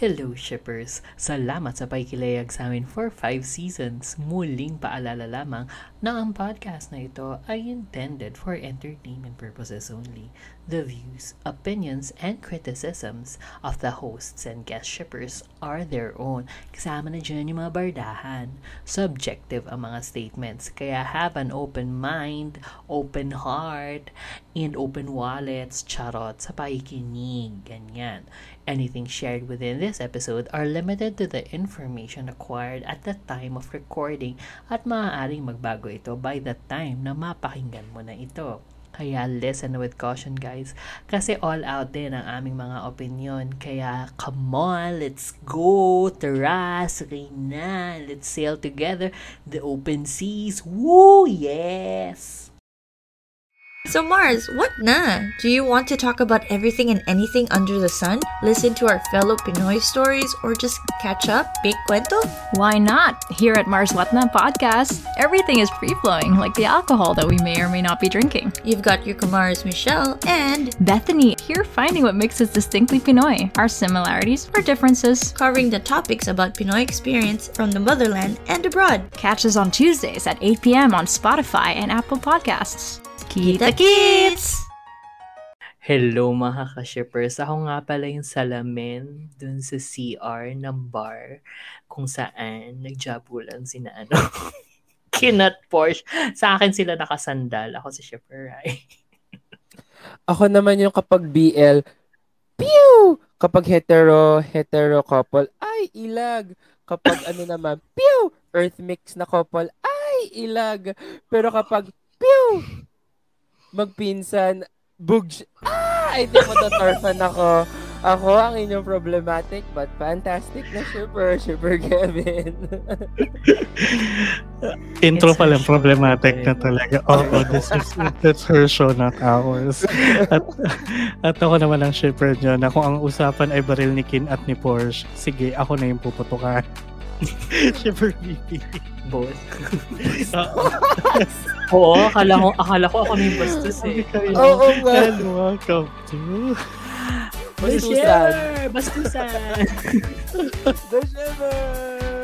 Hello shippers! Salamat sa pakikilayag sa amin for 5 seasons. Muling paalala lamang na ang podcast na ito ay intended for entertainment purposes only. The views, opinions, and criticisms of the hosts and guest shippers are their own. Kasama na dyan yung mga bardahan. Subjective ang mga statements, kaya have an open mind, open heart, and open wallets, charot, sa pakikinig. Ganyan. Anything shared within this episode are limited to the information acquired at the time of recording at maaaring magbago ito by the time na mapakinggan mo na ito. Kaya listen with caution guys. Kasi all out din ang aming mga opinion. Kaya come on, let's go. Tara, na. Let's sail together. The open seas. Woo, yes! So Mars, what na? Do you want to talk about everything and anything under the sun? Listen to our fellow Pinoy stories or just catch up? Big cuento? Why not? Here at Mars What Na podcast, everything is free-flowing, like the alcohol that we may or may not be drinking. You've got your Kumars Michelle and Bethany here finding what makes us distinctly Pinoy, our similarities, our differences, covering the topics about Pinoy experience from the motherland and abroad. Catch us on Tuesdays at 8 p.m. on Spotify and Apple Podcasts. Kita Kits! Hello mga ka-shippers. Ako nga pala yung salamin dun sa CR ng bar kung saan nagjabulan sina ano. Kinat Porsche. Sa akin sila nakasandal. Ako si Shipper Rai. Ako naman yung kapag BL, pew! Kapag hetero, hetero couple, ay, ilag. Kapag ano naman, pew! Earth mix na couple, ay, ilag. Pero kapag, pew! Magpinsan, bugs. Ah! I think matatarfan ako. Ako ang inyong problematic but fantastic na super, super Kevin. Intro pa lang problematic na talaga. Oo, oh, this is that's her show, not ours. At, at ako naman ang shipper nyo na kung ang usapan ay baril ni Kin at ni Porsche, sige, ako na yung puputukan. Shipper VP. Boss. Oo, akala ko, akala ko ako yung bastos eh. Oo nga. And welcome to... Bastusan! Bastusan! The Shiver!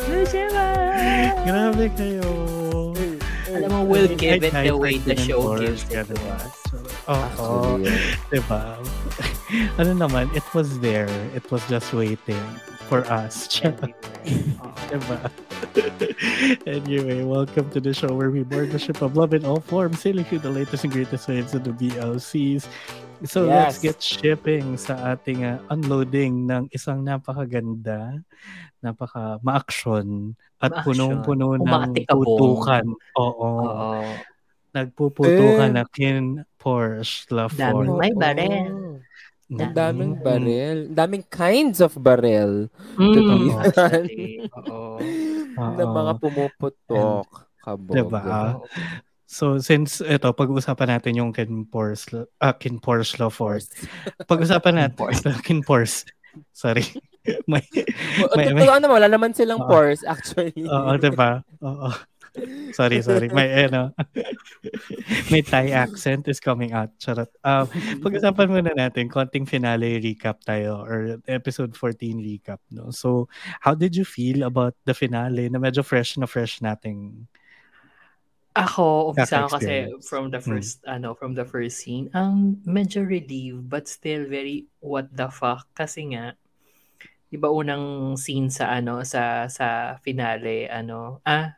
The Shiver! Grabe kayo. Alam mo, we'll give it the way the show gives it to us. Oo. Diba? ano naman, it was there. It was just waiting for us. diba? anyway, welcome to the show where we board the ship of love in all forms, sailing through the latest and greatest waves of the BLCs. So let's Yes. get shipping sa ating uh, unloading ng isang napakaganda, napaka ma-action at Ma-action. punong-puno ng putukan. Oo. Oo. Nagpuputukan Eh. na kin Porsche Daming Lafort. may barel. Ang daming Mm. barel. Ang daming kinds of barel Mm. Oo. na mga pumuputok. Kabog. Diba? So since ito pag-usapan natin yung Kin Porsche ah, Kin Porsche Lafort. Pag-usapan natin Kin Porsche. Sorry. may may, may Totoo naman, wala naman silang pores actually. Oo, 'di ba? Oo. Sorry, sorry. May ano. may Thai accent is coming out. Charot. Um, pag-usapan muna natin konting finale recap tayo or episode 14 recap, no. So, how did you feel about the finale na medyo fresh na fresh nating Ako, umpisa ako kasi from the Mm. first, ano, from the first scene, um, medyo relieved, but still very what the fuck. Kasi nga, iba unang scene sa, ano, sa, sa finale, ano, ah,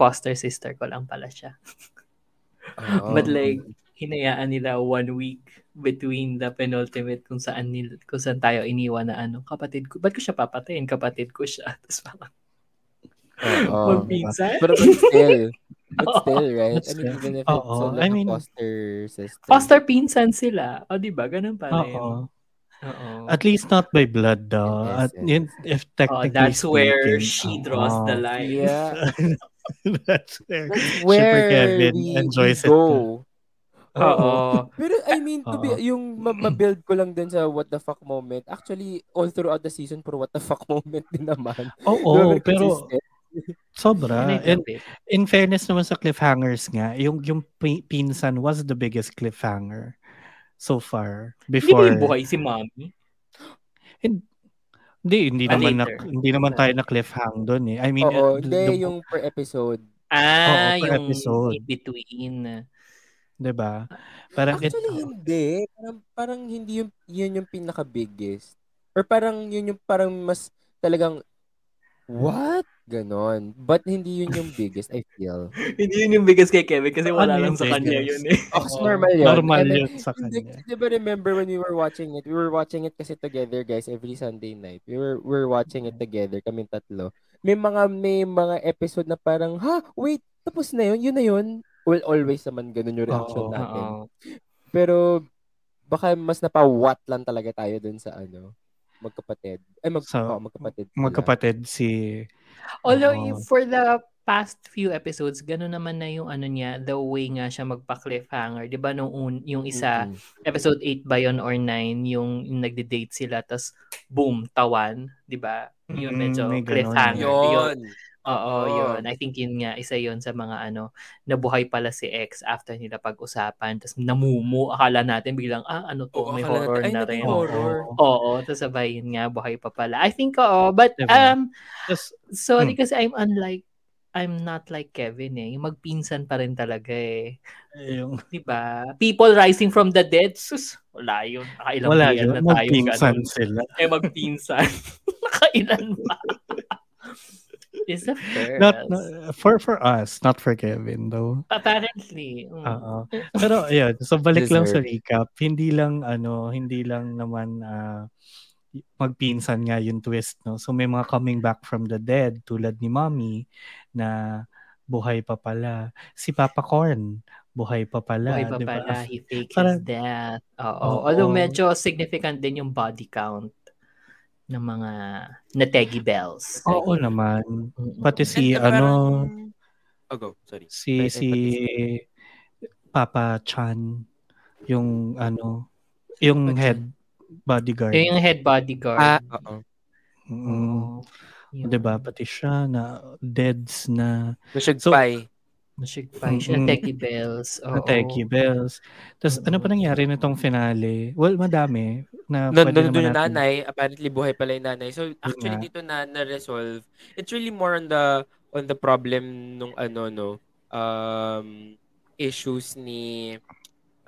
foster sister ko lang pala siya. Oo. But like, hinayaan nila one week between the penultimate kung saan nil, kung saan tayo iniwan na ano, kapatid ko. Ba't ko siya papatayin? Kapatid ko siya. Tapos parang, Oo. magpinsan? Pero but still, but still, right? I mean, even if it's so I like mean- a foster sister. Foster pinsan sila. O, di ba? Ganun pa rin. Oo. Oo. At least not by blood though. Yes, At yes, if Oh, technically that's where speaking, she draws oo. the line. Yeah. that's where. That's where Kevin we, enjoys we it. go. Oo. Pero I mean, to be, yung ma- ma-build ko lang din sa what the fuck moment. Actually, all throughout the season, puro what the fuck moment din naman. Oo, pero sobra. Little And in fairness naman sa cliffhangers nga, yung, yung pi- pinsan was the biggest cliffhanger so far. Hindi ba Before. yung buhay si mommy? And, Hindi, hindi Ah, naman na, hindi naman tayo na cliffhang doon eh. I mean, Oo, uh, hindi the- yung per episode. Ah, Oo, per yung episode. in between. 'di ba? Parang it, Actually, hindi. Parang, parang hindi yung, yun yung pinaka-biggest. Or parang yun yung parang mas talagang, what? Ganon. But hindi yun yung biggest, I feel. Hindi yun yung biggest kay Kevin kasi wala Ano lang yung sa kanya biggest? yun eh. Oh, normal yun. normal And yun sa Hindi, kanya. di ba remember when we were watching it? We were watching it kasi together, guys, every Sunday night. We were we were watching it together, kaming tatlo. May mga may mga episode na parang, ha, wait, tapos na yun, yun na yun. Well, always naman ganun yung reaction Oo, natin. Oo. Pero baka mas napawat lang talaga tayo dun sa ano, magkapatid. Ay, mag, So, oo, magkapatid. sila. magkapatid si Although yung- for the past few episodes, gano'n naman na yung ano niya, the way nga siya magpa-cliffhanger. Di ba nung un, yung isa, Mm-mm. episode 8 ba yun or 9, yung, yung nagde-date sila, tas boom, tawan. Di ba? Yun Mm, medyo ganun. cliffhanger. Yun. Oo, Oo. yun. I think yun nga, isa yun sa mga ano, nabuhay pala si X after nila pag-usapan. Tapos namumu, akala natin biglang, ah, ano to, Oo, may natin, horror ay, na rin. horror. Oo, tapos sabay yun nga, buhay pa pala. I think, oo. But, Diba? um, Tapos, sorry Hmm. kasi I'm unlike, I'm not like Kevin eh. Yung magpinsan pa rin talaga eh. yung Di ba? People rising from the dead, sus, wala yun. Nakailang wala yun, na tayo. magpinsan ganun. sila. Eh, magpinsan. Nakailan pa. Is the first. Not, not for for us, not for Kevin though. Apparently. mm. Oo. Pero ayun, so balik lang sa recap. Hindi lang ano, hindi lang naman ah, magpinsan nga yung twist, no. So may mga coming back from the dead tulad ni Mommy na buhay pa pala. Si Papa Corn, buhay pa pala, Buhay pa di ba? pala, he faked his death. Oo. Oo. Although medyo significant din yung body count ng mga nategi bells. Oo naman. Mm-mm. Pati si And, ano, parang- Oh, go. Sorry. si ay, si Papa Chan yung ano, yung Papa Chan. head bodyguard. Yung head bodyguard. Ah, oo. Mm. Yun. 'Di ba? Pati siya na deads na So, Masyagpay. Masigpay siya. Mm-mm. Nategi bells. Oo. na Teggy Bells. Tapos ano pa nangyari nitong finale? Well, madami na Nandun pwede doon naman yung natin. nanay. Apparently, buhay pala yung nanay. So, actually, nga. dito na na-resolve. It's really more on the on the problem nung ano, no, um, issues ni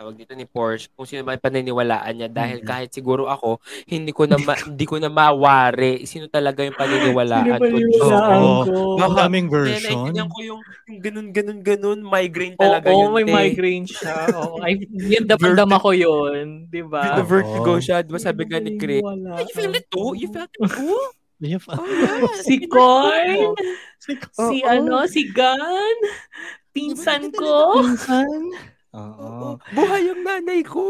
tawag dito ni Porsche kung sino yung paniniwalaan niya dahil kahit siguro ako hindi ko na ma- hindi ko na mawari sino talaga yung paniniwalaan ko Oo. ko? Ang daming Kaya version. naintindihan ko yung, yung ganun, ganun, ganun, migraine Oo, talaga yun. may te. migraine siya. Oo. Ay, yun, damdama ko yun. Di ba? The vertigo Oo. siya. Di ba sabi nga ni Chris? You feel it too? You felt it too? Oh, yeah. Si Coin? Si Si Oo. ano? Si Gan? Pinsan ko? Pinsan. Oo. Buhay yung nanay ko.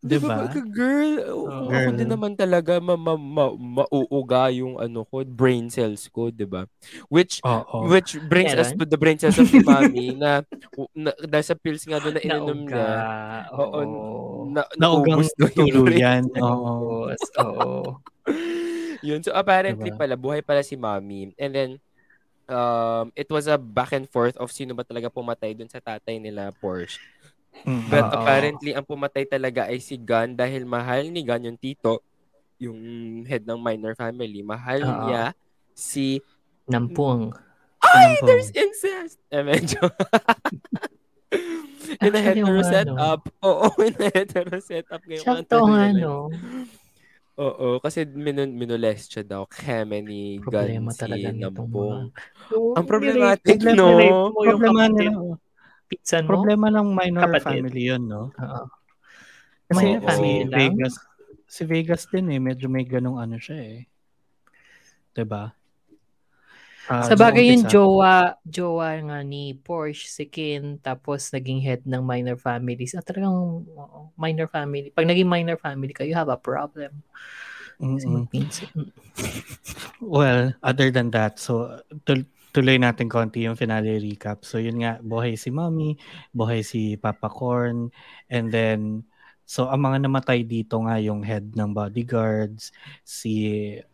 Diba? Diba? Girl, kung ako Girl. din naman talaga ma, ma, ma, mauuga yung ano ko, brain cells ko, 'di ba? Which Oo. which brings us Meron? to the brain cells of the mommy na, na dahil sa pills nga doon na ininom niya. Oo. Oo. Na, Naugang tuluyan. Oo. Oo. Yun. So apparently Diba? pala, buhay pala si mommy. And then, um, it was a back and forth of sino ba talaga pumatay dun sa tatay nila, Porsche. Mm. But Oo. apparently, ang pumatay talaga ay si Gun dahil mahal ni Gun yung tito, yung head ng minor family. Mahal Oo. niya si... Nampung. Ay, Ano po? there's incest! Eh, medyo... in a hetero oo nga, setup. Oo, in a hetero setup. Ngayon, Sakto nga, no? Oo, kasi minun minolest siya daw. Keme ni Problema si talaga nitong Nampong. mga... Ang problematic, Nirate- no? Problema kapatid. nila. Pinsan mo? Problema ng minor Kapatid. family yun, no? Oo. Kasi Minor si family lang? Vegas, si Vegas din eh, medyo may ganong ano siya eh. 'Di ba? Ah, Sa bagay yung jowa, jowa nga ni Porsche, si Kin, tapos naging head ng minor families. At talagang oo, minor family. Pag naging minor family ka, you have a problem. Well, other than that, so tul- tuloy natin konti yung finale recap. So yun nga, buhay si Mommy, buhay si Papa Corn, and then so ang mga namatay dito nga yung head ng bodyguards, si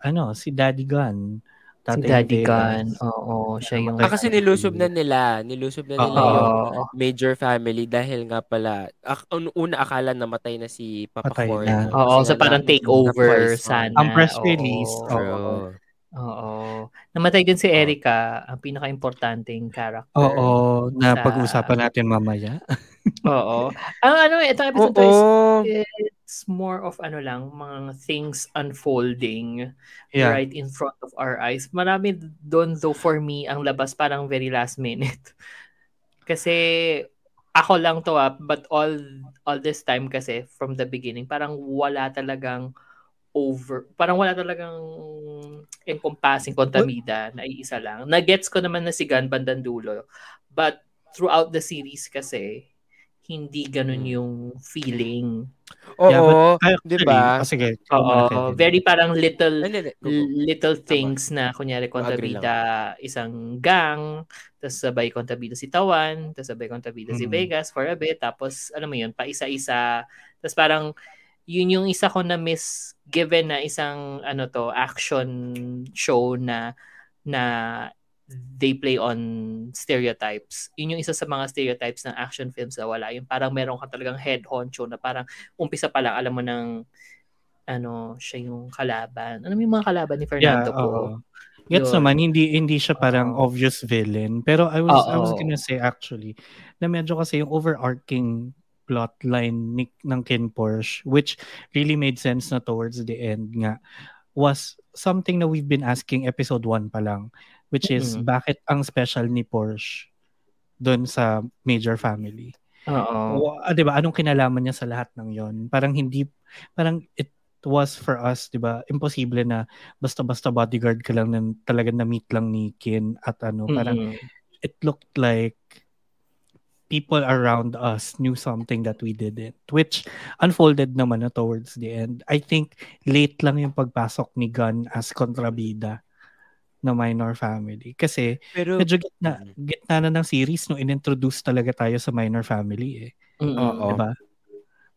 ano, si Daddy Gun, Si Tatay Daddy Vegas. Gun. Oo, siya yung... Ah, kasi nilusob na nila. Nilusob na nila Oo. yung major family dahil nga pala, ak- una akala namatay na si Papa Patay Corn. na. Oo, so parang takeover sana. Ang press Oo. release, oo. Oo. Namatay din si Erica, ang pinaka-importanting character. Oo, na Sa- pag-usapan natin mamaya. Oo. Ang ano, itong episode to is Oo. it's more of ano lang, mga things unfolding Yeah. right in front of our eyes. Marami doon though for me ang labas parang very last minute. kasi ako lang to ah, but all all this time kasi from the beginning parang wala talagang over, parang wala talagang encompassing kontamida na iisa lang. Nagets ko naman na si Gun bandang dulo. But throughout the series kasi, hindi ganun Mm. yung feeling. Oo, Yeah, but actually, di ba? oh, sige. Oo, very parang little Hindi, hindi. Little things na kunyari kontabida isang gang, tapos sabay kontabida si Tawan, tapos sabay kontabida si Mm. Vegas for a bit, tapos alam mo yun, pa isa-isa. Tapos parang yun yung isa ko na miss given na isang ano to action show na na they play on stereotypes. Yun yung isa sa mga stereotypes ng action films na wala. Yung parang meron ka talagang head honcho na parang umpisa pa lang alam mo ng ano, siya yung kalaban. Ano yung mga kalaban ni Fernando po? oo. Gets Yun. naman, hindi hindi siya parang Oo. obvious villain. Pero I was I was gonna say actually, na medyo kasi yung overarching plotline ni, ng Ken Porsche, which really made sense na towards the end nga, was something na we've been asking episode 1 pa lang, which is Mhm. bakit ang special ni Porsche doon sa major family. Oo. Ah, 'di ba? Anong kinalaman niya sa lahat ng 'yon? Parang hindi parang it was for us, 'di ba? Imposible na basta-basta bodyguard ka lang na talaga na meet lang ni Kin at ano, parang Mm-mm. it looked like people around us knew something that we didn't, which unfolded naman na towards the end. I think late lang yung pagpasok ni Gun as kontrabida na minor family. Kasi Pero, medyo gitna, gitna na ng series nung inintroduce talaga tayo sa minor family eh. Mm-mm. Oo. Diba?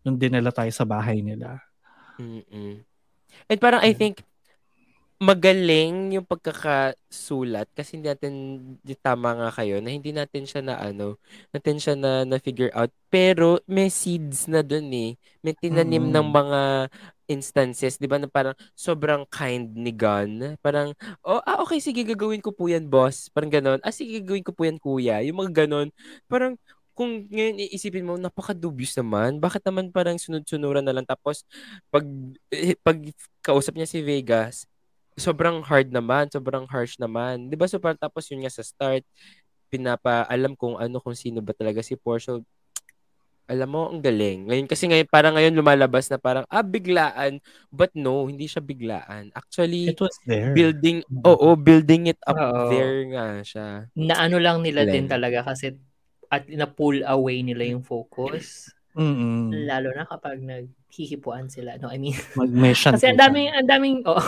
Nung dinala tayo sa bahay nila. Mm-mm. And parang I think magaling yung pagkakasulat kasi hindi natin di tama nga kayo na hindi natin siya na ano, natin siya na na figure out pero may seeds na dun eh. May tinanim Mm. ng mga instances, 'di ba, na parang sobrang kind ni Gun. Parang oh, ah okay sige gagawin ko po 'yan, boss. Parang ganoon. Ah sige gagawin ko po 'yan, kuya. Yung mga ganon. Parang kung ngayon iisipin mo, napaka-dubious naman. Bakit naman parang sunod-sunuran na lang tapos pag eh, pag kausap niya si Vegas, sobrang hard naman, sobrang harsh naman. 'Di ba? So parang tapos yun nga sa start, pinapaalam kung ano kung sino ba talaga si Porsche. So, alam mo, ang galing. Ngayon kasi ngayon parang ngayon lumalabas na parang ah biglaan, but no, hindi siya biglaan. Actually, It was there. building Mm. oo, building it up Oo. there nga siya. Na ano lang nila din Glenn. talaga kasi at na-pull away nila yung focus. Mm-mm. Lalo na kapag naghihipuan sila. No, I mean, Mag-mission kasi ang daming, ang daming, oh,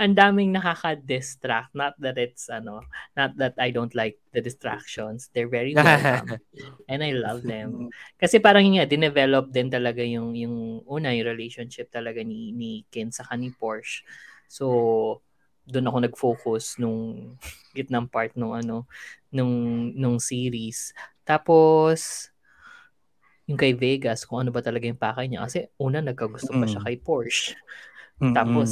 ang daming nakaka-distract. Not that it's, ano, not that I don't like the distractions. They're very welcome. and I love them. Kasi parang yun nga, dinevelop din talaga yung, yung una, yung relationship talaga ni, ni Ken sa ni Porsche. So, doon ako nag-focus nung gitnang part nung ano, nung, nung series. Tapos, yung kay Vegas, kung ano ba talaga yung pakay niya. Kasi una, nagkagusto pa siya Mm. kay Porsche. Mm-mm. Tapos,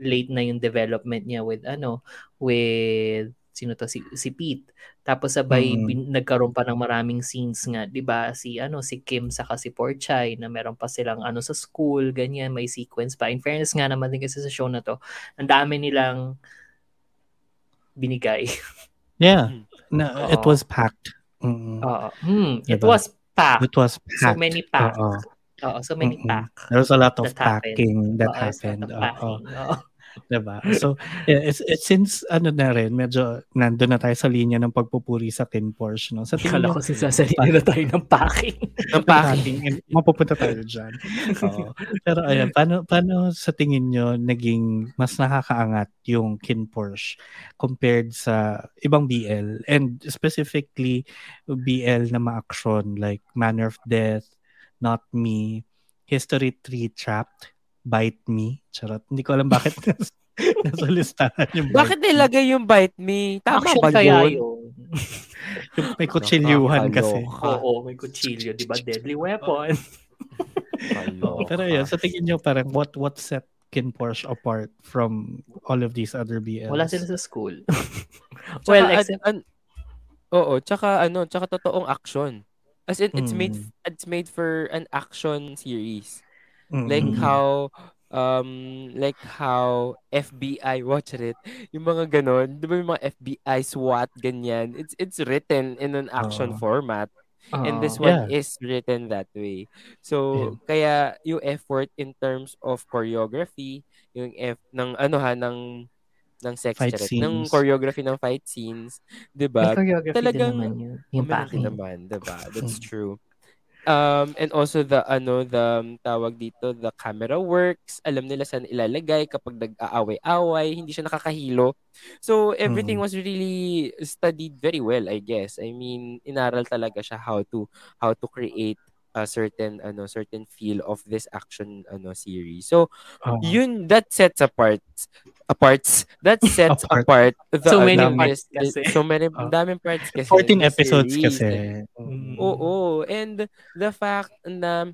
late na yung development niya with ano, with sino to si, si Pete. Tapos sabay Mm. bin- nagkaroon pa ng maraming scenes nga, 'di ba? Si ano si Kim saka si Porchay na meron pa silang ano sa school, ganyan, may sequence pa. In fairness nga naman din kasi sa show na to, ang dami nilang binigay. Yeah. Na, it Oo. was packed. Mm-mm. Oo. Hmm, it Diba? was packed. It was So packed. many pack. Oo. Oo, so many Mm-mm. pack. There was a lot of That happened. packing that Oo, happened. Oo. Diba? So, yeah, it's, it's, since ano na rin, medyo nandun na tayo sa linya ng pagpupuri sa Ken Porsche. No? Sa tingin Kala ko sinasalitin na tayo ng packing. Ang packing. packing. Mapupunta tayo dyan. Oo. Pero ayan, paano, paano sa tingin nyo naging mas nakakaangat yung Ken Porsche compared sa ibang BL? And specifically, BL na ma-action like Manner of Death, Not Me, History 3 Trapped, Bite Me. Charot. Hindi ko alam bakit Nasa listahan yung Bakit bite me. nilagay yung bite me? Tama Action ba kaya yun? yun. Yung may kutsilyuhan kasi. Oo, may kutsilyo, di ba? Deadly weapon. Pero yun, sa tingin nyo parang what what set Kin Porsche apart from all of these other BLs? Wala sila sa school. Tsaka, well, an- except, an- oo, tsaka ano, tsaka totoong action. As in, it's made Mm. it's made for an action series. Mm-mm. Like Mm. how um like how FBI watch it yung mga ganon di ba yung mga FBI SWAT ganyan it's it's written in an action Oo. format and this Oo. one Yeah. is written that way so kaya yung effort in terms of choreography yung F ng ano ha ng ng sex Fight ng scenes. choreography ng fight scenes di ba talagang- din naman yun. Yung packing. naman, 'di ba? That's Mm. true. Um and also the ano the um, tawag dito the camera works. Alam nila saan ilalagay kapag nag-aaway-away, hindi siya nakakahilo. So everything Mm. was really studied very well, I guess. I mean, inaral talaga siya how to how to create a certain ano certain feel of this action ano series. So Oo. yun that sets apart aparts that sets Apart. apart the So many ano, parts kasi. so many Ah. daming parts kasi 14 ng episodes series. kasi. Mm. Oo, and the fact na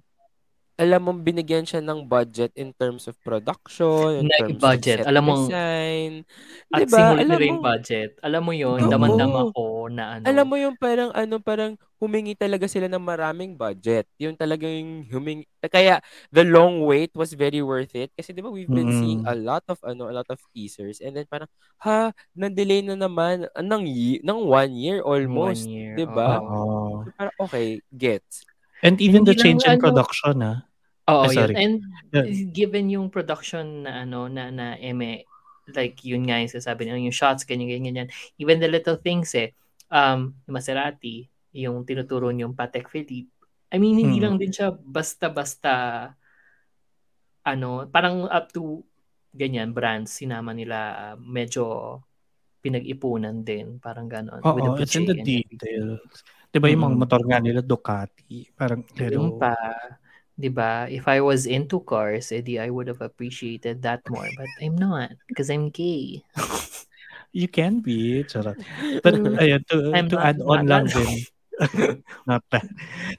alam mong binigyan siya ng budget in terms of production, in terms Nag-budget. of set Alam mong- design. At Diba? sinulit Alam nila yung mo- budget. Alam mo yun, Oo. damandama ko na ano. Alam mo yung parang ano, parang humingi talaga sila ng maraming budget. Yung talagang yung humingi. Kaya the long wait was very worth it. Kasi di ba we've been Mm. seeing a lot of ano, a lot of teasers. And then parang, ha, na-delay na naman ah, ng, ye- ng one year almost. One year. di ba? Oo. So parang, okay, gets. And even the Hindi change lang in ano- production, ah. Oo, Ay, yun. sorry. And given yung production na ano, na, na eme, like yun nga yung sasabi nila, yung shots, ganyan, ganyan, ganyan. Even the little things eh, um, Maserati, yung tinuturo yung Patek Philippe, I mean, hindi Hmm. lang din siya basta-basta ano, parang up to ganyan, brands, sinama nila uh, medyo pinag-ipunan din, parang ganon. with the Oo, it's in the details. Di ba yung mga Mm. motor nga nila, Ducati, parang, hello. pa, 'di ba? If I was into cars, edi I would have appreciated that more, but I'm not because I'm gay. You can be, charot. But ayun, to, I'm to not- add on lang din. not that,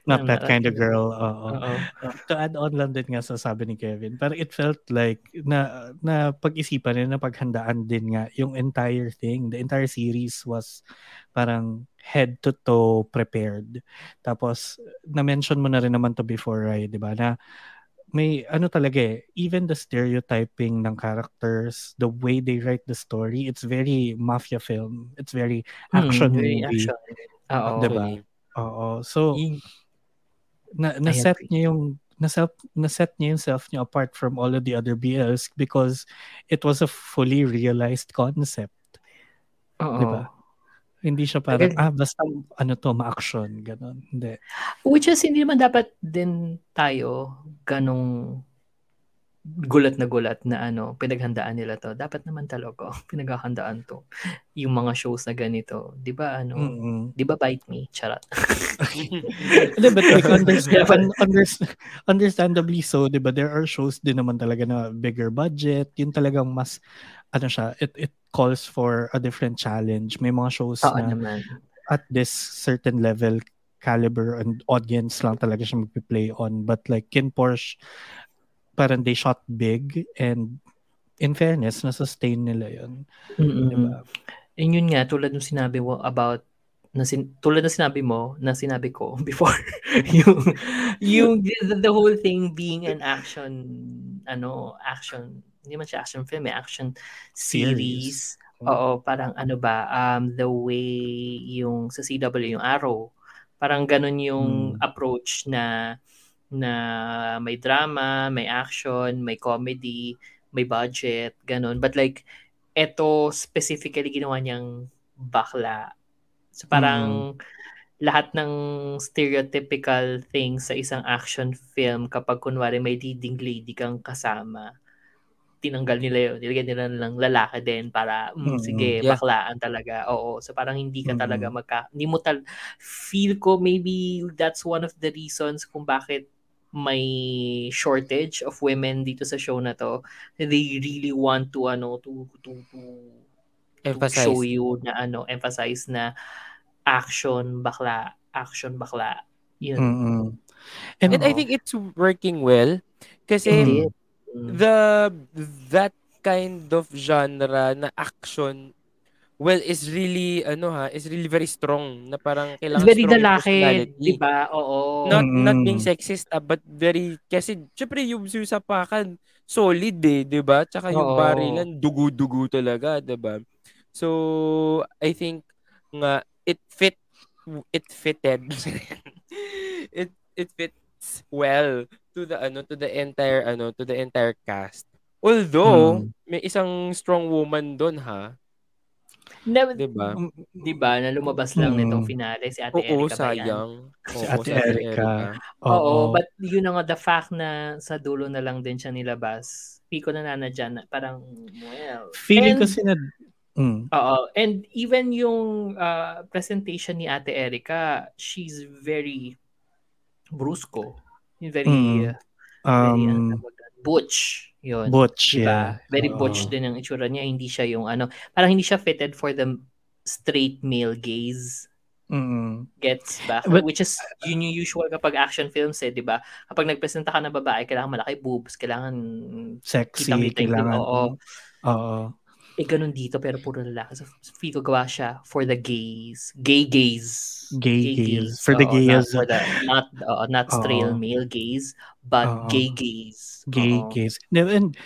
not I'm that not kind of girl. Oo. Uh, to add on lang din nga sa sabi ni Kevin, parang it felt like na na pag-isipan nila, na paghandaan din nga yung entire thing. The entire series was parang head to toe prepared. Tapos na-mention mo na rin naman to before, right, 'di ba? Na may ano talaga eh, even the stereotyping ng characters, the way they write the story, it's very mafia film. It's very action Hmm, movie. action. Oo. Diba? Oo. So, na, na-set niya yung na-set, na-set niya yung self niya apart from all of the other BLs because it was a fully realized concept. Oo. Diba? Hindi siya parang, Agad- ah, basta ano to, ma-action, gano'n. Hindi. Which is hindi naman dapat din tayo ganong gulat na gulat na ano, pinaghandaan nila to. Dapat naman talaga pinaghahandaan to. Yung mga shows na ganito, 'di ba ano? Mm-mm. 'Di ba bite me? Charot. Hindi, but like, understand, un- unders- understandably so, di ba, there are shows din naman talaga na bigger budget. Yun talagang mas, ano siya, it, it calls for a different challenge. May mga shows Oo na naman. at this certain level caliber and audience lang talaga siya magpi-play on. But like Kin Porsche, parang they shot big and in fairness, na-sustain nila yun. Mm-mm. Diba? And yun nga, tulad ng sinabi mo about na sin- tulad ng sinabi mo na sinabi ko before yung yung the, the whole thing being an action ano action hindi man siya action film eh, action series, oo parang ano ba um the way yung sa CW yung Arrow parang ganun yung Hmm. approach na na may drama, may action, may comedy, may budget, ganun. But like, eto specifically ginawa niyang bakla. So parang lahat ng stereotypical things sa isang action film kapag kunwari may leading lady kang kasama, tinanggal nila yun. Nilagyan nila ng lalaki din para, mm, Mm, sige, yeah. baklaan talaga. Oo. So parang hindi ka Mm. talaga magka... Hindi mo tal... Feel ko maybe that's one of the reasons kung bakit may shortage of women dito sa show na to. They really want to ano to to to, to Emphasize. show you na ano emphasize na action bakla, action bakla. Yun. Mm-mm. And, And I think it's working well kasi Indeed. Mm. the that kind of genre na action well is really ano ha is really very strong na parang kailangan Very strong yung lalaki, di ba? Oo. Not not Mm. being sexist ah, but very kasi syempre yung yung sapakan solid eh, 'di ba? Tsaka yung Oo. barilan dugu-dugu talaga, 'di ba? So I think nga it fit it fitted it it fits well to the ano to the entire ano to the entire cast. Although Mm. may isang strong woman doon ha, Na, 'di ba? di ba, na lumabas lang Mm. nitong finale si Ate Oo, yan? sayang. Si Oo, Ate Erika. Oo, but yun na nga, the fact na sa dulo na lang din siya nilabas, Pico na nanadyan na parang, well. feeling and, kasi na mm, Oo, and even yung uh, presentation ni Ate Erika, she's very brusco. Very, Mm. uh, very ano um butch. Yun. butch Diba? yeah. Very butch din ang itsura niya. Hindi siya yung ano, parang hindi siya fitted for the straight male gaze. Mm. Gets ba? But- Which is, yun yung usual kapag action films eh, di ba? Kapag nagpresenta ka ng babae, kailangan malaki boobs, kailangan Sexy, yung- kailangan. Oo. Oo. Eh, ganun dito, pero puro lalaki. So, feel ko gawa siya for the gays. Gay gays. Gay gays. For the gays. Not, for the, not, oo, not straight Oo. male gays, but Oo. gay gays. Gay Oo. gays. And,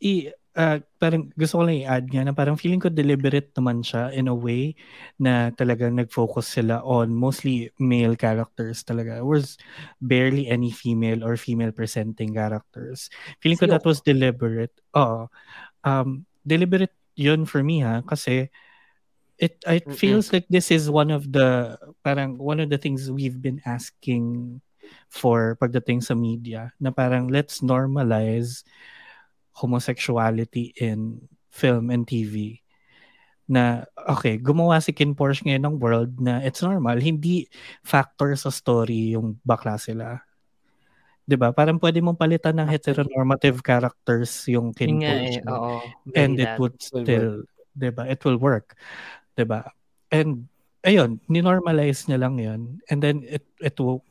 i, ah, parang gusto ko lang i-add nga na parang feeling ko deliberate naman siya in a way na talagang nag-focus sila on mostly male characters talaga. There was barely any female or female presenting characters. Feeling ko that was deliberate. Oo. Um, deliberate yun for me ha kasi it it Mm-mm. feels like this is one of the parang one of the things we've been asking for pagdating sa media na parang let's normalize homosexuality in film and TV na okay, gumawa si Ken Porsche ngayon ng world na it's normal, hindi factor sa story yung bakla sila. 'Di ba? Parang pwede mong palitan ng heteronormative characters yung Porsche. eh, oo. and it that. would It will still, 'di ba? It will work. 'Di ba? And ayun, ni-normalize niya lang 'yun. And then it it will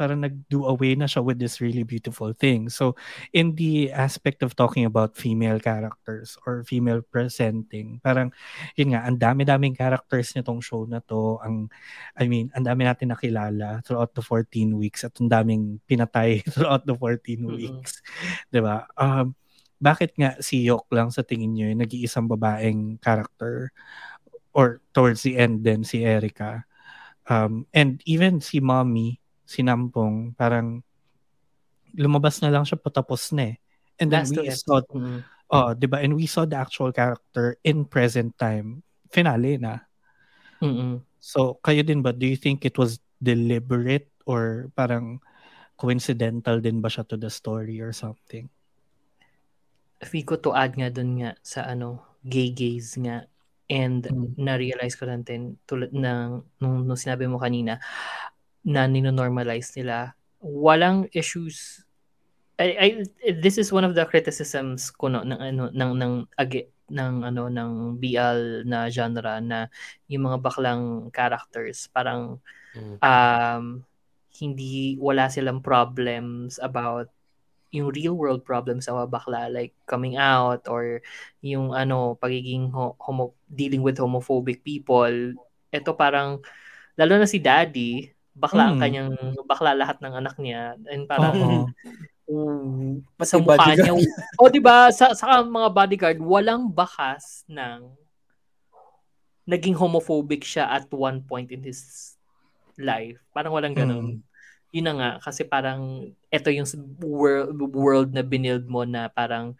parang nag-do away na siya with this really beautiful thing. So, in the aspect of talking about female characters or female presenting, parang, yun nga, ang dami-daming characters nitong show na to. Ang, I mean, ang dami natin nakilala throughout the 14 weeks at ang daming pinatay throughout the 14 Mm-mm. weeks. ba? Um, bakit nga si Yok lang sa tingin nyo yung nag-iisang babaeng character or towards the end din si Erica um, and even si Mommy si Nampong parang lumabas na lang siya patapos na eh and then Last we saw Mm. oh, 'di ba and we saw the actual character in present time finale na Mm-mm. so kayo din ba do you think it was deliberate or parang coincidental din ba siya to the story or something ko to add nga dun nga sa ano, gay gays nga. And Mm. na-realize ko lang din, tulad ng, nung, nung sinabi mo kanina, na ninonormalize nila, walang issues. I, I, this is one of the criticisms ko no, ng, ano, ng, ng, agi, ng, ano, ng BL na genre na yung mga baklang characters, parang Mm. um, hindi, wala silang problems about yung real world problems sa bakla like coming out or yung ano pagiging ho- homo dealing with homophobic people ito parang lalo na si daddy bakla ang Mm. kanyang bakla lahat ng anak niya and parang um, Pati sa mukha niya o di ba sa sa mga bodyguard walang bakas ng naging homophobic siya at one point in his life parang walang ganun Mm. yun na nga kasi parang ito yung world, world na binild mo na parang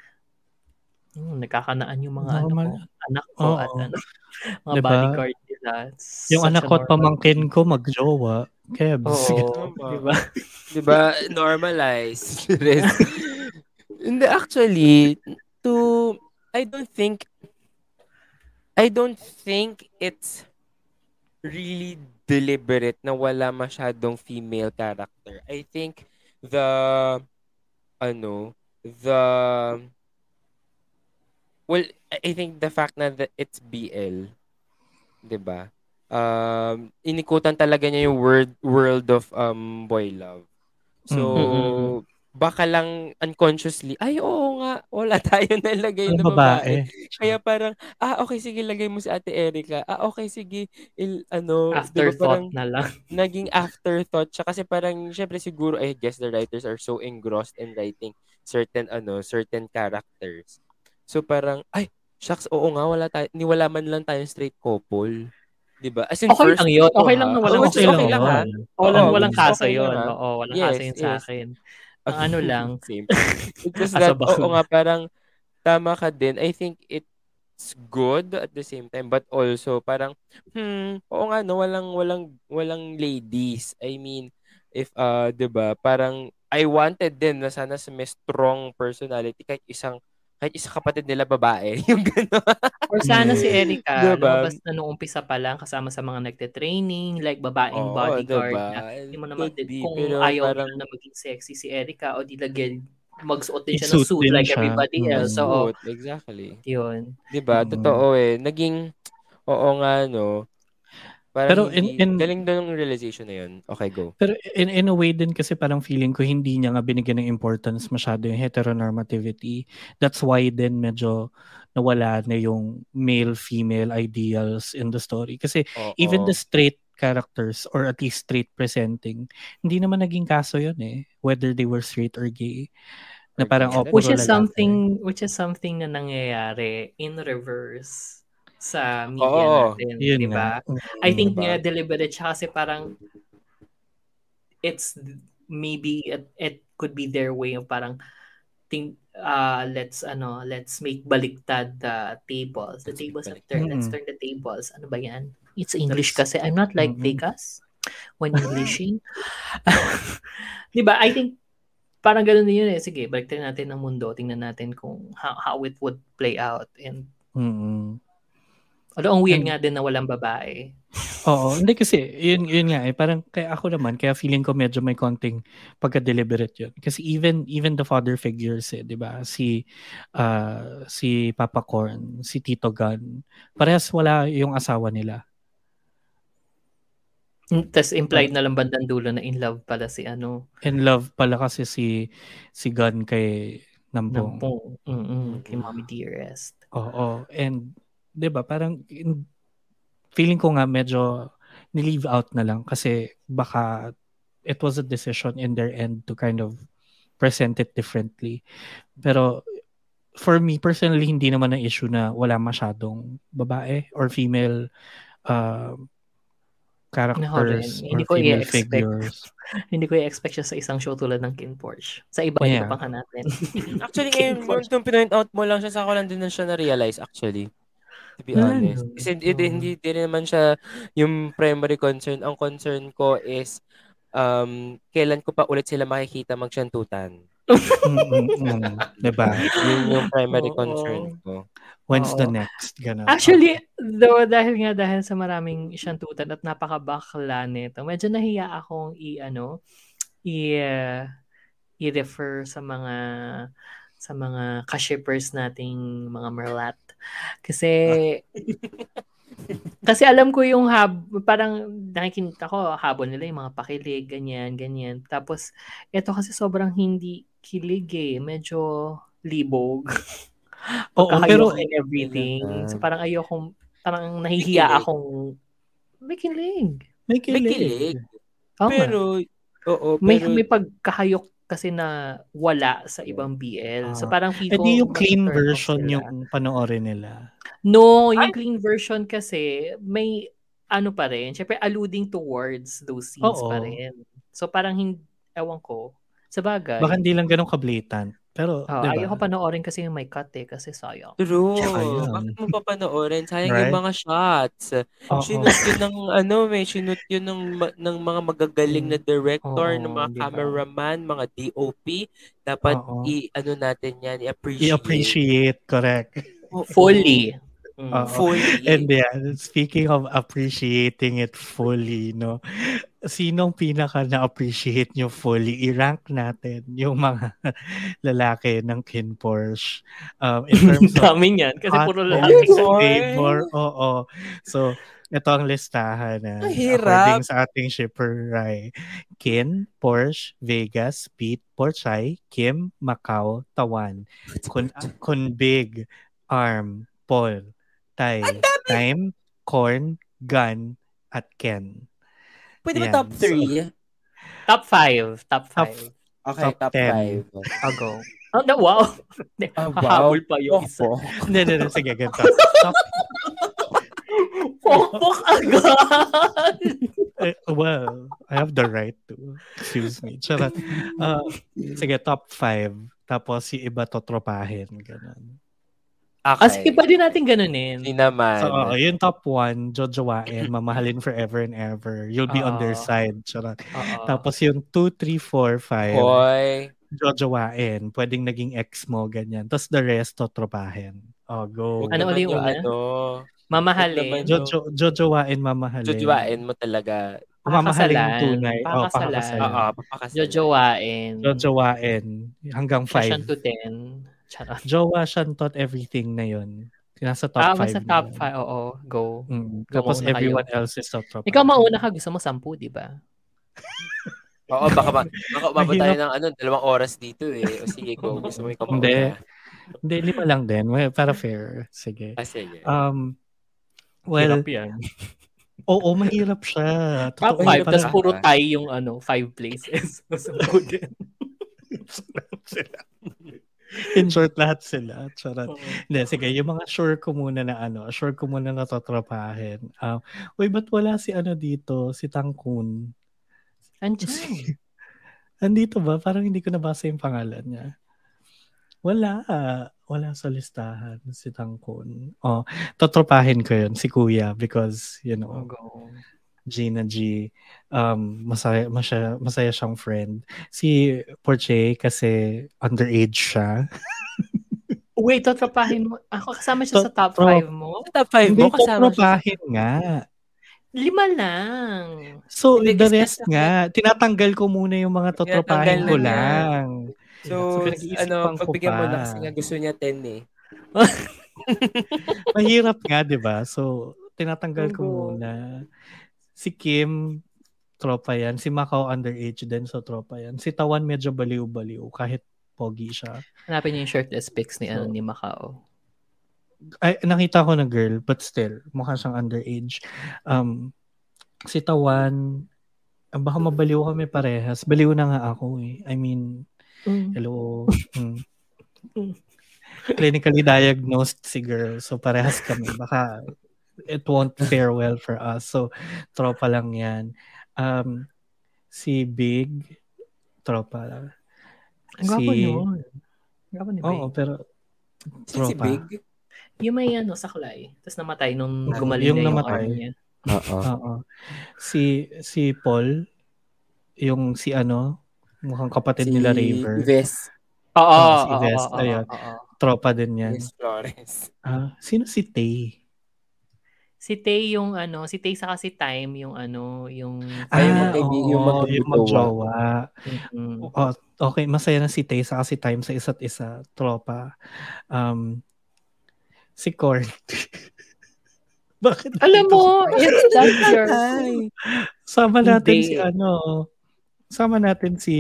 hmm, nagkakanaan yung mga ano ko, Normal. anak ko at ano, mga Diba? bodyguard nila. Yung anak ko at pamangkin thing. ko magjowa. Kebs. Oo, diba? Diba? Normalize. Hindi, actually, to, I don't think, I don't think it's really deliberate na wala masyadong female character. I think the ano, the well, I- I think the fact na that it's BL, 'di ba? Um, inikutan talaga niya yung word world of um boy love. So, Mm-mm. baka lang unconsciously, ay oo nga, wala tayo nalagay Ang na babae. babae. Kaya parang, ah, okay, sige, lagay mo si Ate Erica. Ah, okay, sige, il, ano, Afterthought parang na lang. naging afterthought siya. Kasi parang, syempre siguro, I guess the writers are so engrossed in writing certain, ano, certain characters. So parang, ay, shucks, oo nga, wala tayo, niwala man lang tayong straight couple. Di ba? As in, Okay first lang yun. Okay lang na walang is okay okay lang lang, ha? Walang, Oo, walang kaso okay yun. Oo, walang Yes, kaso yun sa yes. akin. Ang ano lang, Same. A that, oo nga, parang tama ka din. I think it's good at the same time, but also parang, hmm, oo nga, no, walang, walang, walang ladies. I mean, if, uh, di ba, parang, I wanted din na sana sa may strong personality, kahit isang, kahit isang kapatid nila babae, yung gano'n. Or sana si Erica, Diba? lumabas na nung umpisa pa lang kasama sa mga nagte-training, like babaeng Oo, bodyguard diba? na hindi mo naman Could din, be, kung pero ayaw parang- na maging sexy si Erica o di lagyan, magsuot din siya ng Suit like siya. everybody Mm. else. So, exactly. yun. 'Di ba? Mm. Totoo eh. Naging oo nga no. Parang Pero in- hindi, in- galing doon yung realization na yun. Okay, go. Pero in, in a way din kasi parang feeling ko hindi niya nga binigyan ng importance masyado yung heteronormativity. That's why din medyo nawala na yung male-female ideals in the story. Kasi Oo. even the straight characters or at least straight presenting, hindi naman naging kaso yun eh. Whether they were straight or gay. Na parang, oh, Which is something, which is something na nangyayari in reverse sa media Oo. natin, di ba? I think Diba? nga deliberate siya kasi parang it's maybe it, it could be their way of parang think uh let's ano let's make baliktad the tables the Let's make tables have baliktad. turned let's Mm. turn the tables ano ba yan it's English kasi I'm not like Mm-mm. Vegas when Englishing di ba I think parang ganun din yun eh sige baliktarin natin ang mundo tingnan natin kung how, how it would play out and Mm-mm. Although ang weird And- nga din na walang babae Oo, hindi kasi, yun, yun nga eh, parang kaya ako naman, kaya feeling ko medyo may konting pagka-deliberate yun. Kasi even even the father figures eh, di ba? Si, ah, si Papa Corn, si Tito Gun, parehas wala yung asawa nila. Tapos implied na lang bandang dulo na in love pala si ano, In love pala kasi si si Gun kay Nampong. Nampong. Mm-mm, kay Mommy Dearest. Oo, and 'di ba parang in- feeling ko nga medyo ni-leave out na lang kasi baka it was a decision in their end to kind of present it differently. Pero for me personally hindi naman ang issue na wala masyadong babae or female uh, characters or Hindi ko female i-expect. figures. Hindi ko i-expect siya sa isang show tulad ng Kin Porsche. Sa iba, Yeah. iba pang natin. Actually, King ngayon, nung pinoint out mo lang siya, sa ako lang din na siya na-realize actually. To be honest. Kasi hindi, hindi din naman siya yung primary concern. Ang concern ko is um, kailan ko pa ulit sila makikita magsyantutan. Mm, mm, mm. 'Di ba? Yun yung primary Oo. concern ko. When's the Oo. next? Ganun. Actually, though, dahil nga dahil sa maraming syantutan at napakabakla nito, medyo nahiya akong i, ano, i, uh, i-refer sa mga sa mga ka-shippers nating mga merlat. Kasi kasi alam ko yung hab parang nakikinita ko habol nila yung mga pakilig ganyan ganyan. Tapos eto kasi sobrang hindi kilig eh, medyo libog. Oo, pero and everything. Talaga. So parang ayokong, parang nahihiya May kilig. akong, may kilig. may May kilig. kilig. Oo nga. Pero, oo, may, pero, may pagkahayok kasi na wala sa ibang BL. so Ah. parang feel Eh ko, yung clean version yung panoorin nila. No, yung clean version kasi may ano pa rin, syempre alluding towards those scenes Oo. pa rin. So parang hindi, ewan ko, sa bagay. Baka hindi lang ganun ka-blatant. Pero, Oh, di ba? Ayoko panoorin kasi yung may cut eh, kasi sayang. True. Bakit mo pa panoorin? Sayang Right? yung mga shots. Oo. Sinut yun ng, ano, may sinut yun ng, ma- ng mga magagaling na director, Oo, ng mga di ba? cameraman, mga DOP. Dapat Oo. i, ano natin yan, i-appreciate. I-appreciate, correct. Oo. Fully. Mm. Oo. Fully. And yeah, speaking of appreciating it fully, no? Sinong pinaka na-appreciate nyo fully? I-rank natin yung mga lalaki ng Kin Porsche. Um, in terms of Dami niyan. Kasi puro lalaki. favor. Oo. So, ito ang listahan na hirap. according sa ating shipper Rai. Kin, Porsche, Vegas, Pete, Porchay, Kim, Macau, Tawan. Kun, Kunbig, Arm, Paul, Tai, Time, Corn, Gun, at Ken. Pwede ba top 3? Top 5. Top Top 5. Okay, top top 10. 5. I'll go. Oh, no, wow. Ah, wow. Hahabol pa yung isa. Opo. Hindi, hindi, hindi. Sige, ganito. Top, Pokpok agad! eh, well, I have the right to. Excuse me. Charot. Uh, sige, top 5. Tapos yung iba totropahin. Ganun. Okay. Ah, sige, pwede natin ganunin. Hindi naman. So, oo, yung top 1, jojowain, mamahalin forever and ever. You'll be on their side. Charot. Oo. Tapos yung 2, 3, 4, 5, Hoy. jojowain. Pwedeng naging ex mo, ganyan. Tapos the rest, totropahin. Oh, go. Huwag Ano ulit yung una? Ano, Mamahalin. Jojo, jojowain, mamahalin. Jojowain mo talaga. Mamahalin yung Pakakasalan. tunay. Oh, Pakakasalan. pakakasalan. Oo, papakasalan. Jojowain. Jojowain. Hanggang Session 5. to 10. Charot. Jowa, shantot, everything na yun. Nasa top Ah, 5 basta top 5. Oo, go. Mm. Go Tapos muna kayo. everyone else is top top. Ikaw mauna ka. Gusto mo 10, di ba? Oo, baka, ma- baka umabot tayo ng ano, dalawang oras dito eh. O sige, go. Gusto mo ikaw Hindi. mauna. Hindi, lima lang din. Well, para fair. Sige. Ah, sige. Um, well, Hirap yan. oo, mahirap siya. Top Totoo, 5, parang- tapos puro tie yung ano, 5 places. So, din. In short, lahat sila. Charot. Hindi, sige, yung mga sure ko muna na ano, sure ko muna na tatrapahin. Um, uy, ba't wala si ano dito? Si Tangkun. Andiyan. Andito ba? Parang hindi ko nabasa yung pangalan niya. Wala. Wala sa listahan si Tangkun. Oh, tatrapahin ko yun, si Kuya, because, you know, Go. Gina G, um, masaya, masaya, masaya siyang friend. Si Porche, kasi underage siya. Wait, tatrapahin mo. Ako kasama siya sa top Tro- 5 mo? Top 5 Hindi mo kasama siya. nga. Lima lang. So, Hindi, the rest nga, tinatanggal ko muna yung mga totropahin ko lang. So, pinag-iisipan ano, pagbigyan mo pa. na kasi nga gusto niya 10 eh. Mahirap nga, di ba? So, tinatanggal ko muna. Si Kim, tropa yan. Si Macau underage din, so tropa yan. Si Tawan medyo baliw-baliw, kahit pogi siya. Hanapin niyo yung shirtless pics ni, ano, So, ni Macau. Ay, nakita ko na girl, but still, mukha siyang underage. Um, si Tawan, ah, baka mabaliw kami parehas. Baliw na nga ako eh. I mean, hello. Mm. Clinically diagnosed si girl. So parehas kami. Baka it won't fare well for us. So tropa lang yan. Um, si Big, tropa lang. Ang gwapo nun. Ang gwapo ni Oo, Big. pero Sino si tropa. Big? Yung may ano, saklay. Tapos namatay nung gumaling yung na yung namatay. arm niya. Oo. Oo. Si si Paul, yung si ano, mukhang kapatid nila Raver. Ves. Oo, Oo, si oo, oo, ayun. oo. Tropa din yan. Ves Flores. Ah, sino si Tay? Si Tay yung ano, si Tay saka si Time yung ano, yung Ah, oo, yung magkajowa. yung magjowa. Mm. Oh, okay, masaya na si Tay saka si Time sa isa't isa, tropa. Um, si Corn. Bakit? Alam mo, si- it's that your Sama natin Hindi. si ano, sama natin si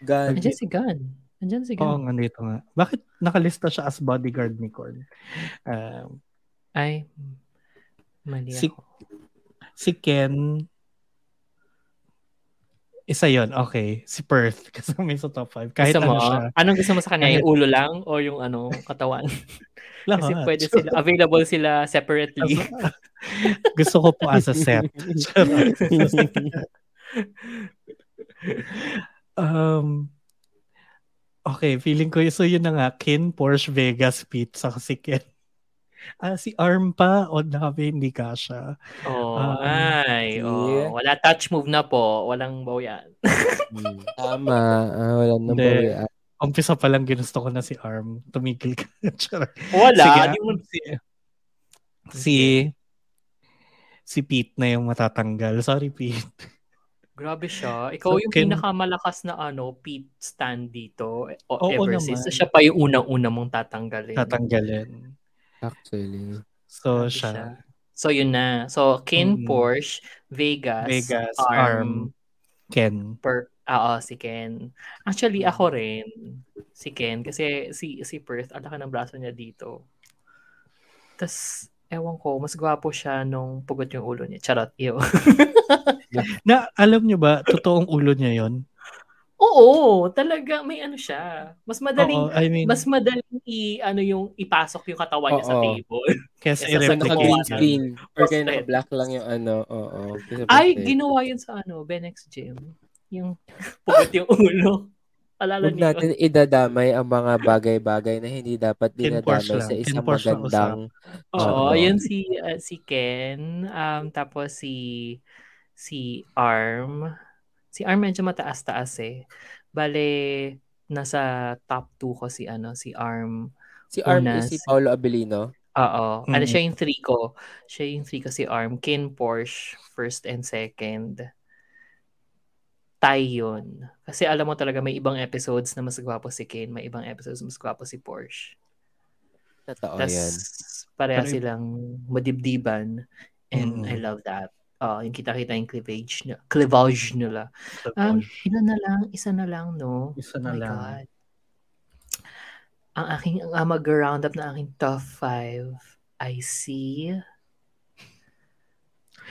God. Andiyan si Gun. Andiyan si Oo, Gun. nga dito nga. Bakit nakalista siya as bodyguard ni Corn? Um, Ay, mali Si- ako. si Ken, isa yon okay. Si Perth, kasama yun sa top 5. Kahit gusto mo, ano siya. anong gusto mo sa kanya? Yung ulo lang o yung ano, katawan? Kasi Lahat. pwede sila, available sila separately. Gusto ko po as a set. Um, okay, feeling ko, so yun na nga, Ken, Porsche, Vegas, saka si Ken. Ah, si Arm pa, o dami, hindi kasha. Oh, Um, ay, oh, wala touch move na po, walang bawian. Tama. Ah, wala nang Hindi. bawian. Umpisa pa lang ginusto ko na si Arm. Tumigil ka. Wala, Sige, di mo, si, Si si Pete na yung matatanggal. Sorry, Pete. Grabe siya. Ikaw So, yung can- pinakamalakas na ano, Pete stand dito eh, o Oo ever naman. since. Siya pa yung unang-una mong tatanggalin. Tatanggalin. Actually. So, Grabe siya. So, yun na. So, Ken Mm. Porsche, Vegas, Vegas, Arm, Arm. Ken. Per, oo, si Ken. Actually, Mm. ako rin, si Ken. Kasi si, si Perth, ang laki ng braso niya dito. Tapos, ewan ko, mas gwapo siya nung pugot yung ulo niya. Charot, iyo. Na, alam nyo ba, totoong ulo niya yon Oo, talaga, may ano siya. Mas madaling, Oo, I mean, mas madaling i, ano yung, ipasok yung katawan niya sa table. kasi Kesa sa i-replicate green niya. screen. Or kaya Post-it. naka black lang yung ano. Oo. Kasi Ay, ginawa yun sa ano, Benex Gym. Yung pugot yung ulo. Alala Huwag niyo. natin idadamay ang mga bagay-bagay na hindi dapat Ken Porsche dinadamay lang. sa isang Porsche lang magandang Oo, Oo. yun si uh, si Ken, um tapos si si Arm. Si Arm medyo mataas-taas eh. Bale nasa top 2 ko si ano, si Arm. Si Arm Una, is si Paolo Abilino. Oo. Ano Mm. siya yung 3 ko. Siya yung 3 ko si Arm. Ken Porsche first and second. Tie yun. Kasi alam mo talaga may ibang episodes na mas gwapo si Ken, may ibang episodes na mas gwapo si Porsche. Totoo Tas, yan. pareha Pero- silang madibdiban. And Mm. I love that. Uh, yung kita-kita yung cleavage, na, cleavage nila. Um, ilan na lang? Isa na lang, no? Isa Oh na my lang. God. Ang aking, ang mag-round up na aking top 5, I see...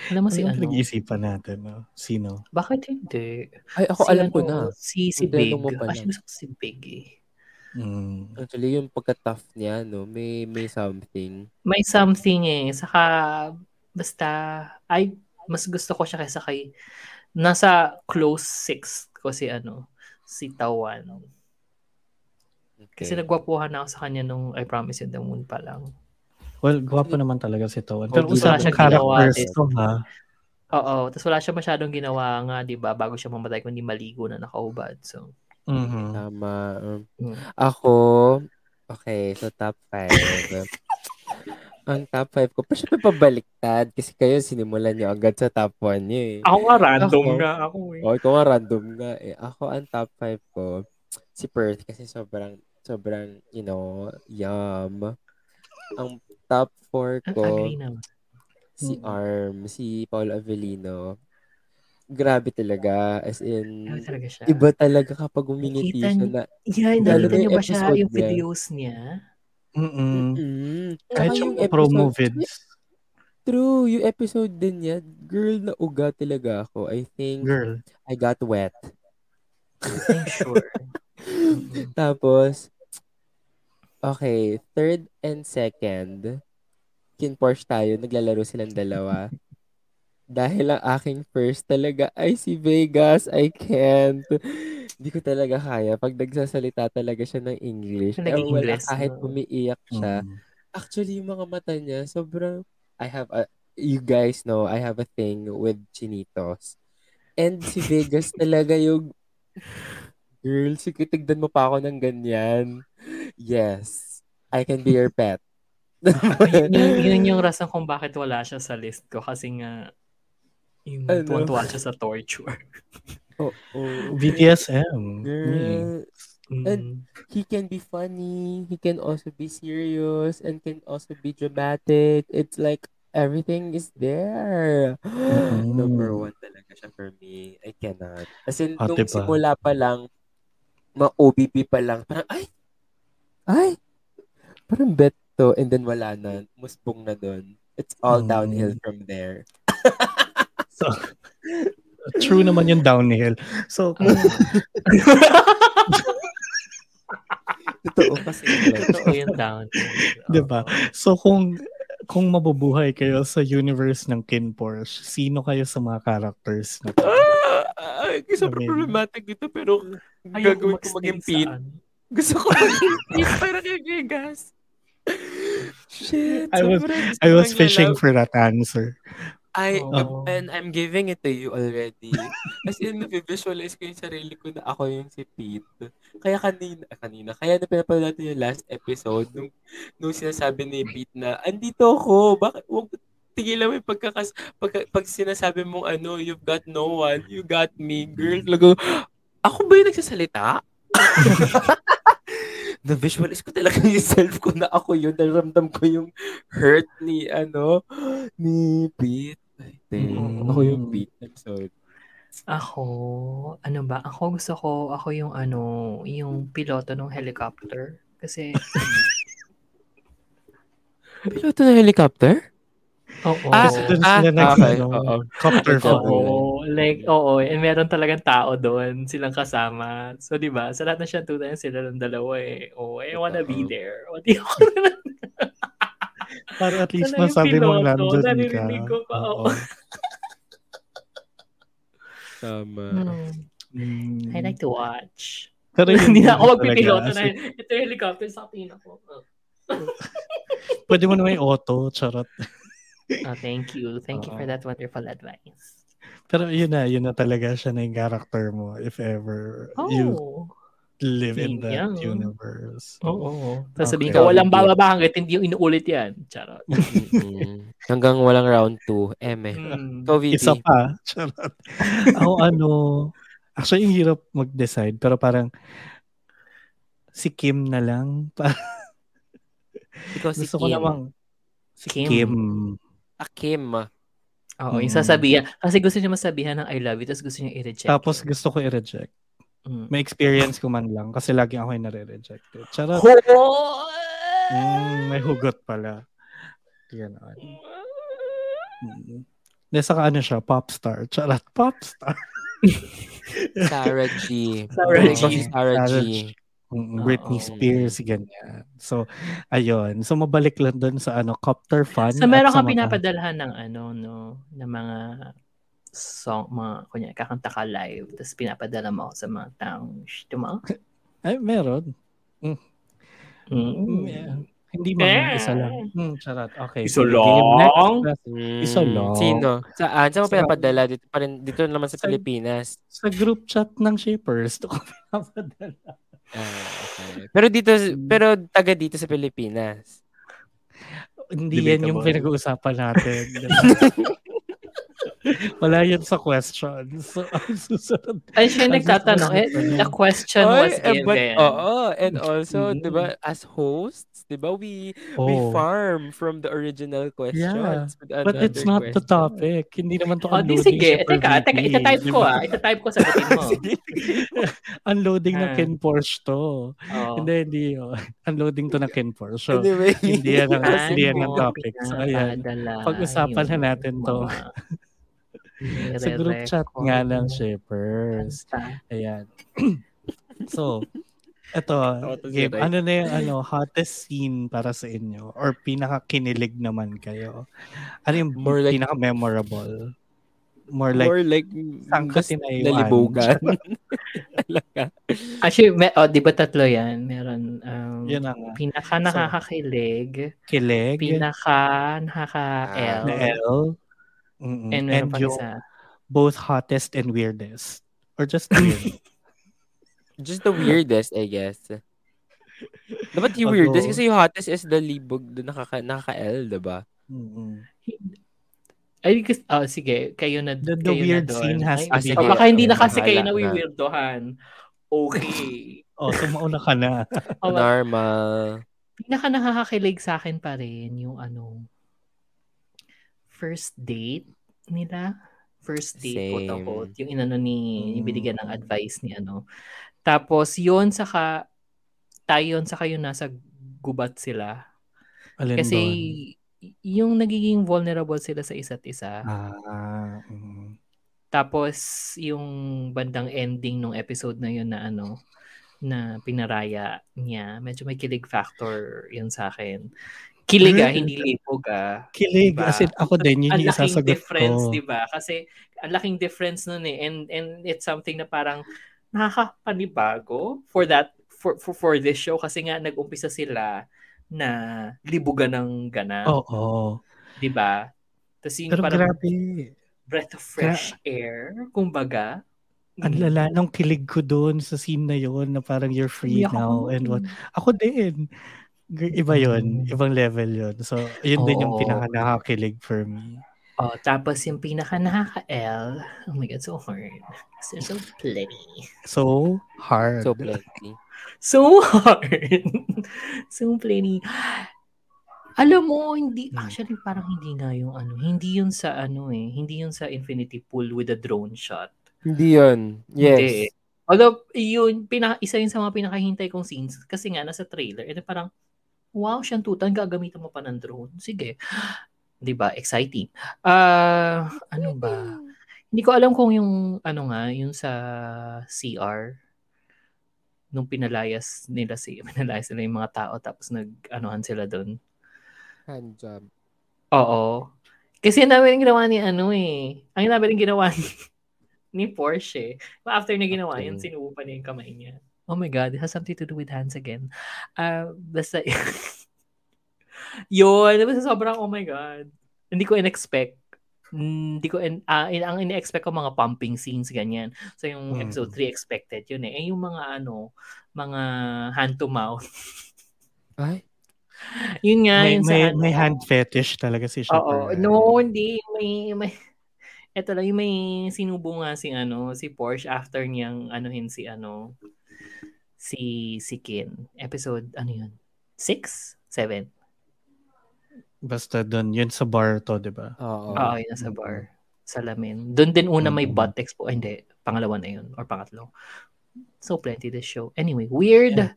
Alam mo si Ano yung ano? pinag-iisipan natin? No? Sino? Bakit hindi? Ay, ako Si alam ko ano, na. Si, si Ang Big. tinanong mo pa Actually, gusto ko si Big eh. Mm. Actually, yung pagka-tough niya, no, may may something. may something eh. Saka, basta, ay, mas gusto ko siya kaysa kay, nasa close six ko si ano, si Tawan. Okay. Kasi nagwapuhan na ako sa kanya nung I Promise You the Moon pa lang. Well, gwapo naman talaga si Tawan. Oh, Pero di wala siyang ginawa characters din. to, ha? Oo, tapos wala siya masyadong ginawa nga, di ba, bago siya mamatay kundi maligo na nakaubad. So, Mhm. Tama. Mm. Ako, okay, so top 5. Ang top 5 ko, pa syempre pabaliktad kasi kayo sinimulan nyo agad sa top 1 nyo eh. ako nga random Ako. nga ako eh. O, ikaw nga random nga eh. Ako, ang top 5 ko, si Perth kasi sobrang, sobrang, you know, yum. Ang top 4 Ang ko, si Mm. Arm, si Paul Avellino. Grabe talaga. As in, Grabe talaga siya. iba talaga kapag umingiti siya na, Yeah, Lalo nakita na niyo yung ba siya yung niya. videos niya? Mm-mm. mm Kahit yung episode- promo vids. True, yung episode din niya, girl na uga talaga ako. I think Girl. I got wet. I'm sure. Mm-mm. Tapos, okay, third and second, kin Porsche tayo, naglalaro silang dalawa. Dahil ang aking first talaga ay si Vegas. I can't. Hindi ko talaga kaya. Pag nagsasalita talaga siya ng English. Naging Eh, wala, kahit umiiyak siya. Mm. Actually, yung mga mata niya, sobrang, I have a, you guys know, I have a thing with chinitos. And si Vegas talaga yung, girl, sige, tigdan mo pa ako ng ganyan. Yes, I can be your pet. yun, yun, yun yung rason kung bakit wala siya sa list ko. Kasi nga, yung Ano? tuwan-tuwa siya sa torture. oh, oh, BDSM. Girl, Mm. And he can be funny, he can also be serious, and can also be dramatic. It's like, everything is there. Mm. Number one talaga siya for me. I cannot. As in, Ah, nung diba? simula pa lang, mga OBP pa lang, parang, ay, ay, parang bet to, and then wala na, musbong na dun. It's all Mm. downhill from there. So, true naman yung downhill. So, kung, Totoo kasi. Totoo yung down. di ba? So, kung kung mabubuhay kayo sa universe ng Kin Porsche, sino kayo sa mga characters na to? Ah, sobrang Sabihin. problematic dito, pero gagawin ko maging pin. ano. Gusto ko maging pin para kay Vegas. Shit. I was- I was fishing for that answer. I, Oo. and I'm giving it to you already. As in, visualize ko yung sarili ko na ako yung si Pete. Kaya kanina, ah, kanina, kaya na pinapanood natin yung last episode, nung, nung sinasabi ni Pete na, andito ako, bakit, wag, tigilan mo yung pagkakas, pag, pag sinasabi mong ano, you've got no one, you got me, girl, talaga, ako ba yung nagsasalita? Na-visualize ko talaga yung self ko na ako yun. Naramdam ko yung hurt ni, ano, ni Pete. Ay, Mm. Ako yung Pete. I'm sorry. Ako, ano ba? Ako gusto ko, ako yung ano, yung piloto ng helicopter. Kasi, Piloto ng helicopter? oo. Ah, Kasi doon ah, sila nag, okay, ano, oo. copter Oo. like, oo, and meron talagang tao doon, silang kasama. So, di ba, sa lahat ng shantutan, sila ng dalawa eh. Oh, I wanna be there. O, di ako na Para at least Sana masabi mong nandun ka. naririnig ko pa, oo. Tama. Mm. I like to watch. Pero Hindi na ako magpipiloto na yun. Ito yung helicopter sa tina ko. Pwede mo naman yung auto, charot. Oh, thank you. Thank you for that wonderful advice. Pero yun na, yun na talaga siya na yung character mo if ever you Oh. Live in that Yeah. universe. Oo. Tapos sabihin Okay. ka, walang bababa hanggat hindi yung inuulit yan. Charot. Mm-mm. Hanggang walang round 2. Eme. Mm. Ikaw, VP. Isa pa. Charot. Ako ano, actually yung hirap mag-decide pero parang si Kim na lang. Pa- Ikaw si Gusto ko Kim. namang si Kim. Kim. Ah, Kim. Oo, yung Mm. sasabihan. Kasi gusto niya masabihan ng I love you, tapos gusto niya i-reject. Tapos gusto ko i-reject. Mm. May experience ko man lang kasi lagi ako yung nare-reject. eh. Charot. Mm, may hugot pala. Yan. Mm. De, saka ano siya, popstar. Charot, popstar. Sarah G. Sarah G. Sarah G. Mm, Britney Oo. Spears, ganyan. So, ayun. So, mabalik lang dun sa ano, copter fun. So, meron mga- pinapadalhan ng ano, no, ng mga song, mga, kunya, kakanta ka live, tapos pinapadala mo sa mga taong, shh, tuma? Ay, meron. Mm. Mm, yeah. Hindi mga isa lang. Mm, charot. Okay. Isa lang? Mm. Isa lang. Sino? Saan? Saan mo Sa- pinapadala? Dito pa rin, dito naman sa Sa- Pilipinas. Sa group chat ng shippers. Ito ko pinapadala. Ah, okay. Pero dito, pero taga dito sa Pilipinas. Hindi yan yung Debatable. pinag-uusapan natin. Wala yan sa question. So, ang susunod. Ay, siya nagtatanong, eh, the question Oy, was eh, but, given. oo, and also, Mm. di ba, as hosts, di ba, we, we Oh. farm from the original questions. with But it's not the question. topic. Hindi naman to O, di unloading sige. shipper Teka, teka, itatype ko ah. Itatype ko, sagutin mo. Sige. Unloading ng Ah. Ken Porsche to. Oo. Hindi, hindi. yun. Unloading to ng Ken Porsche. So, anyway. hindi yan ang, Paano hindi yan ang topic. So, ayan. Pag-usapan na natin to. Mga Sa group chat nga ng mo shippers. Ayan. so, ito, Ray. ano na yung ano, hottest scene para sa inyo? Or pinaka-kinilig naman kayo? Ano yung More like- pinaka-memorable? More like, More like, saan ka mas tinayuan? nalibugan. Actually, may, oh, di ba tatlo yan? Meron, um, yun ang pinaka nakakakilig, kilig, pinaka nakaka-L, na L, Mm-mm. and and yung isa. both hottest and weirdest. Or just weird. Just the weirdest, I guess. Dapat yung Although- weirdest kasi yung hottest is the libog, the nakaka, nakaka-L, diba? Mm-mm. Ay, kasi, oh, sige, kayo na, The- the kayo weird na doon. scene has Ay, to be oh, baka hindi na kasi kayo na wiwirdohan. Okay. Oh, so mauna ka na. Normal. pinaka nakakakilig sa akin pa rin yung ano, first date nila. First date, Same. quote unquote. Yung inano ni, yung Mm. binigyan ng advice ni ano. Tapos, yun saka, tayo yun saka yung nasa gubat sila. Alin Kasi, doon? yung nagiging vulnerable sila sa isa't isa. Ah, mm. Tapos, yung bandang ending ng episode na yun na ano, na pinaraya niya, medyo may kilig factor yun sa akin. Kilig ah, Really? hindi libog ah. Kilig. Diba? As in, ako din, yun yung isasagot difference, ko. di ba? Kasi, ang laking difference nun eh. And, and it's something na parang nakakapanibago for that, for, for, for this show. Kasi nga, nag-umpisa sila na libugan ng ganap. Oo. Di ba? Tapos yung Pero parang grabe. breath of fresh air, kumbaga. Ang lala ng kilig ko doon sa scene na yon na parang you're free Umiyak now and what. Ako din. Iba yon Mm. Ibang level yon So, yun din yung pinaka nakakilig for me. Oh, tapos yung pinaka nakaka-L, oh my God, so hard. They're so plenty. So, hard. So plenty. So hard. so plenty. Alam mo, hindi, Hmm. actually parang hindi nga yung ano, hindi yun sa ano eh, hindi yun sa Infinity Pool with a drone shot. Hindi yun. Hindi. Yes. Although, yun, pinaka, isa yun sa mga pinakahintay kong scenes kasi nga nasa trailer. Ito parang, wow, siyang tutan, gagamitan mo pa ng drone. Sige. 'Di ba Exciting. Ah, ano ba? Hindi ko alam kung yung, ano nga, yung sa CR, nung pinalayas nila si, pinalayas nila yung mga tao tapos nag-anuhan sila doon. Hand job. Oo. Kasi ang dami rin ginawa ni ano eh. Ang dami rin ginawa ni, ni Porsche. After na ginawa Okay. yun, sinubo pa niya yung kamay niya. Oh my God, it has something to do with hands again. Ah, basta, yun, basta sobrang, oh my God. Hindi ko in-expect. Hindi ko, in, ah, in, ang in-expect ko mga pumping scenes, ganyan. So, yung Hmm. episode 3 expected yun eh. Eh, yung mga ano, mga hand to mouth. Ay, yun nga, may, yun sa may, ano. may hand fetish talaga si Oo. Shepard. No, hindi. May, may, eto lang, yung may sinubo nga si, ano, si Porsche after niyang, anuhin si, ano, si, si Kin. Episode, ano yun? Six? Seven? Basta doon, yun sa bar to, di ba? oo. Oo, yun nasa bar. Salamin. Doon din una may Mm. butt expo. Ay, hindi. Pangalawa na yun. Or pangatlo. So, plenty this show. Anyway, weird. Yeah.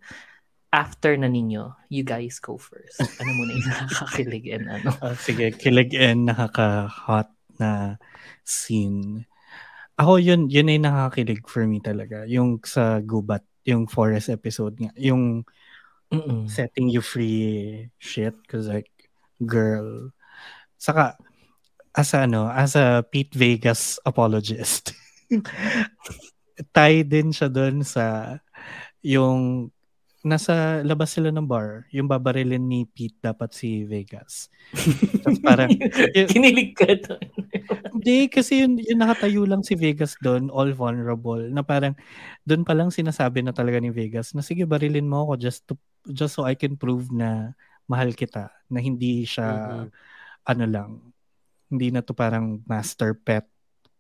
After na ninyo, you guys go first. Ano muna yung nakakakilig and ano? Ah, sige, kilig and nakaka-hot na scene. Ako yun, yun ay nakakakilig for me talaga. Yung sa Gubat, yung forest episode nga. Yung Mm-mm. setting you free shit. Cause like, girl. Saka, as a, ano, as a Pete Vegas apologist, tie din siya doon sa yung nasa labas sila ng bar, yung babarilin ni Pete dapat si Vegas. Tapos parang, y- Kinilig ka doon. hindi, kasi yun, yun nakatayo lang si Vegas doon, all vulnerable, na parang, doon pa lang sinasabi na talaga ni Vegas, na sige, barilin mo ako just to, just so I can prove na mahal kita, na hindi siya, Mhm. ano lang, hindi na to parang master pet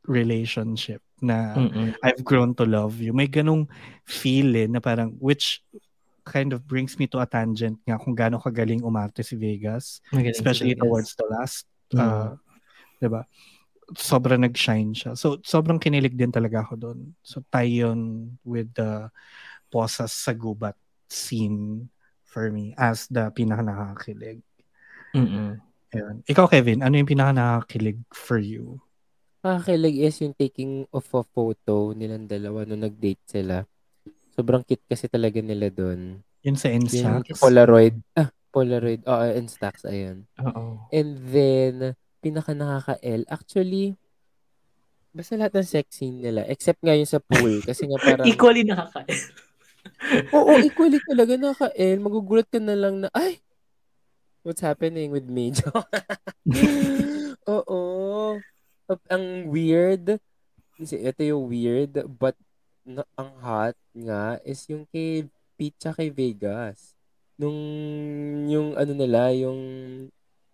relationship na Mm-mm. I've grown to love you. May ganong feeling na parang, which kind of brings me to a tangent nga kung gaano kagaling umarte si Vegas, Magaling si especially Vegas. towards the last, Mm. uh, 'di ba? Sobrang nag-shine siya. So, sobrang kinilig din talaga ako doon. So, tie yun with the posas sa gubat scene for me as the pinaka nakakakilig. Mm-mm. Ayun. Ikaw, Kevin, ano yung pinaka nakakakilig for you? Nakakilig is yung taking of a photo nilang dalawa nung nag-date sila. Sobrang cute kasi talaga nila doon. Yun sa Yung Instax? Polaroid. Ah, Polaroid. Oo, Instax, ayun. Oo. And then, pinaka nakaka-L. Actually, basta lahat ng sex scene nila. Except nga yung sa pool. Kasi nga parang... Equally nakaka Oo, equally talaga nakaka-L. Magugulat ka na lang na, ay, what's happening with me? Oo. Ang weird. Kasi ito yung weird, but na, ang hot nga is yung kay tsaka kay Vegas. Nung, yung ano nila, yung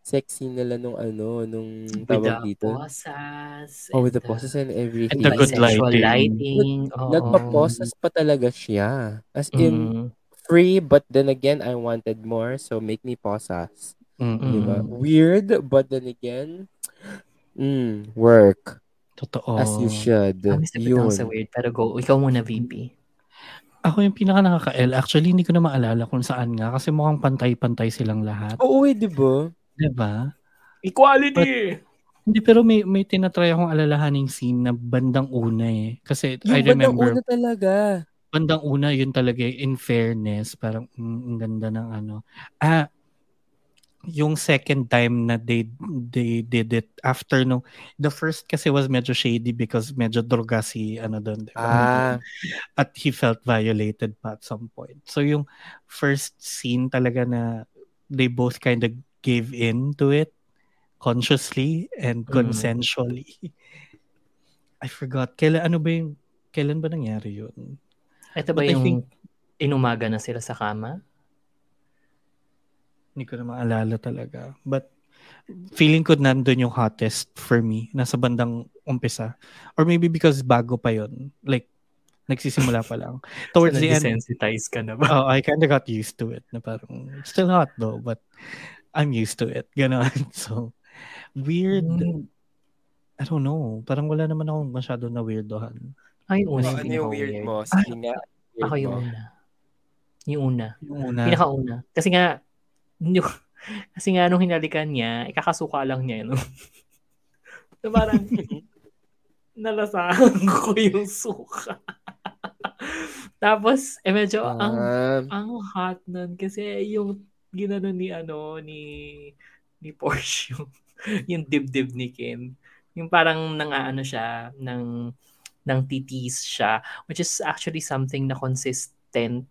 sex scene nila nung ano, nung With tawag the dito. posas. Oh, with and the poses and everything. And the good lighting. lighting. Nagpa-poses pa talaga siya. As in, Mm. free, but then again, I wanted more, so make me posas. Mm-mm. Diba? Weird, but then again, mm, work. Totoo. As you should. Bitaw Yun. sa weird. Pero go, ikaw muna, VP. Ako yung pinaka nakaka-L. Actually, hindi ko na maalala kung saan nga kasi mukhang pantay-pantay silang lahat. Oo, eh, di ba? Diba? Equality! Hindi, pero may, may tinatry akong alalahaning scene na bandang una eh. Kasi I Yung bandang remember, una talaga. bandang una yun talaga eh, in fairness. Parang mm, ang ganda ng ano. Ah, yung second time na they they did it after no the first kasi was medyo shady because medyo droga si ano doon diba? Ah, at he felt violated pa at some point. So yung first scene talaga na they both kind of gave in to it. consciously and Mm. consensually. I forgot. Kailan, ano ba yung, kailan ba nangyari yun? Ito ba But yung think- inumaga na sila sa kama? Hindi ko na maalala talaga. But feeling ko nandun yung hottest for me. Nasa bandang umpisa. Or maybe because bago pa yon Like, nagsisimula pa lang. Towards so, the end, desensitize ka na ba? oh, I kind of got used to it. Na parang, still hot though, but I'm used to it. Ganon. So, weird. Mm. I don't know. Parang wala naman akong masyado na weirdohan. Ay, yung una ano yung weird mo? Sige nga. Ako yung una. Yung una. Yung una. Pinakauna. Kasi nga, kasi nga nung hinalikan niya, ikakasuka lang niya. No? so parang, nalasahan ko yung suka. Tapos, eh medyo ang Ah, ang hot nun kasi yung ginano ni ano ni ni Porsche yung, yung dibdib ni Kim. Yung parang nang-ano siya ng ng titis siya which is actually something na consistent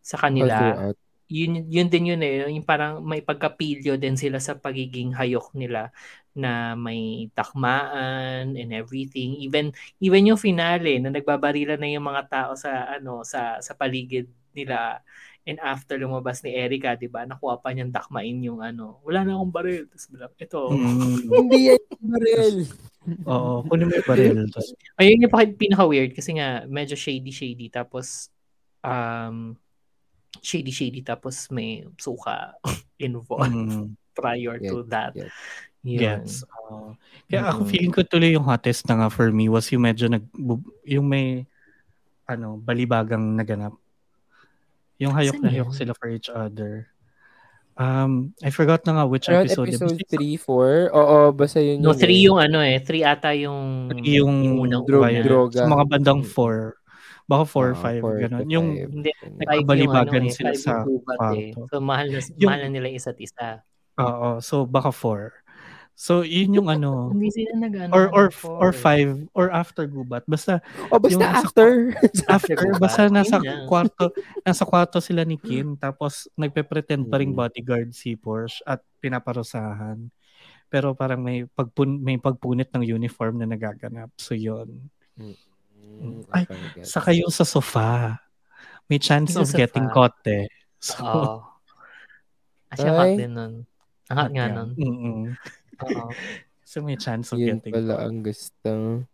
sa all kanila. throughout. Yun yun din yun eh, yung parang may pagkapilyo din sila sa pagiging hayok nila na may takmaan and everything. Even even yung finale na nagbabarilan na yung mga tao sa ano sa sa paligid nila and after lumabas ni Erica, 'di ba? Nakuha pa niyang takmain yung ano. Wala na akong baril. Tapos bilang, ito. Mm, Hindi yan yung baril. oo, kunin mo yung baril. Tapos, Ayun yung paki- pinaka-weird kasi nga medyo shady-shady tapos um shady-shady tapos may suka involved mm, prior to Yes, that. yes. Yun. gets. Oo. kaya ako Mm. feeling ko tuloy yung hottest na nga for me was yung medyo nag, yung may ano, balibagang naganap. Yung hayok Saan na hayok sila for each other. Um, I forgot na nga which Around episode. episode Basta 3, 4? Oo, basta yun No, yun 3 eh. yung ano eh. 3 ata yung yung, unang Dro- una. droga. Sa mga bandang Mm. 4. Baka 4 or Ah, 5. four ganun. Yung five. Hindi, Yun. five yung Balibagan ano eh, sila five sa gubat eh. So mahal na, Yung- mahal na nila yung isa't isa. Oo, so baka 4. So yun yung ano Hindi sila nag or or four or eh. 5 or after gubat. Basta O basta Yung after. after gubat, basta nasa kwarto nasa kwarto sila ni Kim tapos nagpe-pretend pa ring Mm. bodyguard si Porsche at pinaparusahan. Pero parang may pagpun may pagpunit ng uniform na nagaganap. So yun. Mm, Ay, okay, gets. Sa kayo sa sofa. May chance Yung of sa getting sofa. caught eh. So, Oo. Siya hot Ay. din nun. Ang hot nga nun. Mm-mm. Oo. So may chance of Yun getting pala caught. ang gusto.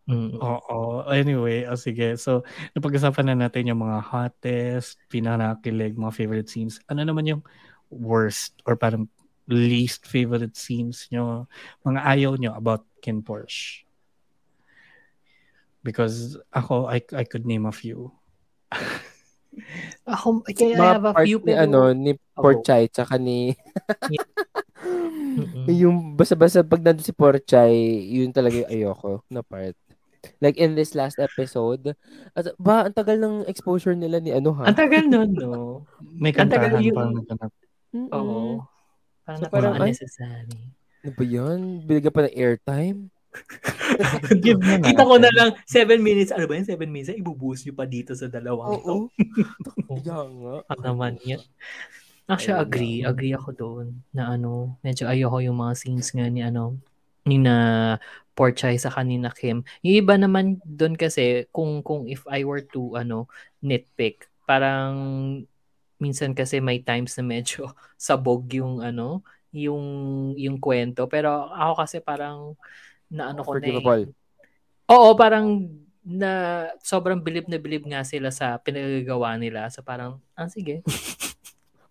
Mm. Oo. Anyway, oh, sige. So, napag-usapan na natin yung mga hottest, pinakakilig, mga favorite scenes. Ano naman yung worst or parang least favorite scenes nyo, mga ayaw nyo about Ken Porsche? Because ako, I, I could name a few. Ako, kaya I have a part few ni, pero... ano, ni Porchay, tsaka ni, Mm-mm. yung basta-basta pag nandun si Porchay, yun talaga yung ayoko na part. Like in this last episode, at ba, ang tagal ng exposure nila ni ano ha? Ang tagal nun, no? May Ang tagal kantahan yung- parang naganap. Mm-mm. Oo. Parang So, parang, unnecessary. Ano ba yan? Binigyan pa ng airtime? Give na Kita ko na lang, 7 minutes, ano ba yun, 7 minutes, ibubuhos nyo pa dito sa dalawang to. Oo. Kaya nga. Ano naman yun. Actually, Ayun agree. lang. Agree ako doon na ano, medyo ayoko yung mga scenes nga ni ano, ni na Porchay sa kanina Kim. Yung iba naman doon kasi, kung, kung if I were to, ano, nitpick, parang minsan kasi may times na medyo sabog yung ano, yung yung kwento. Pero ako kasi parang na ano ko na eh. Oo, parang na sobrang bilib na bilib nga sila sa pinagagawa nila. So parang, ah sige.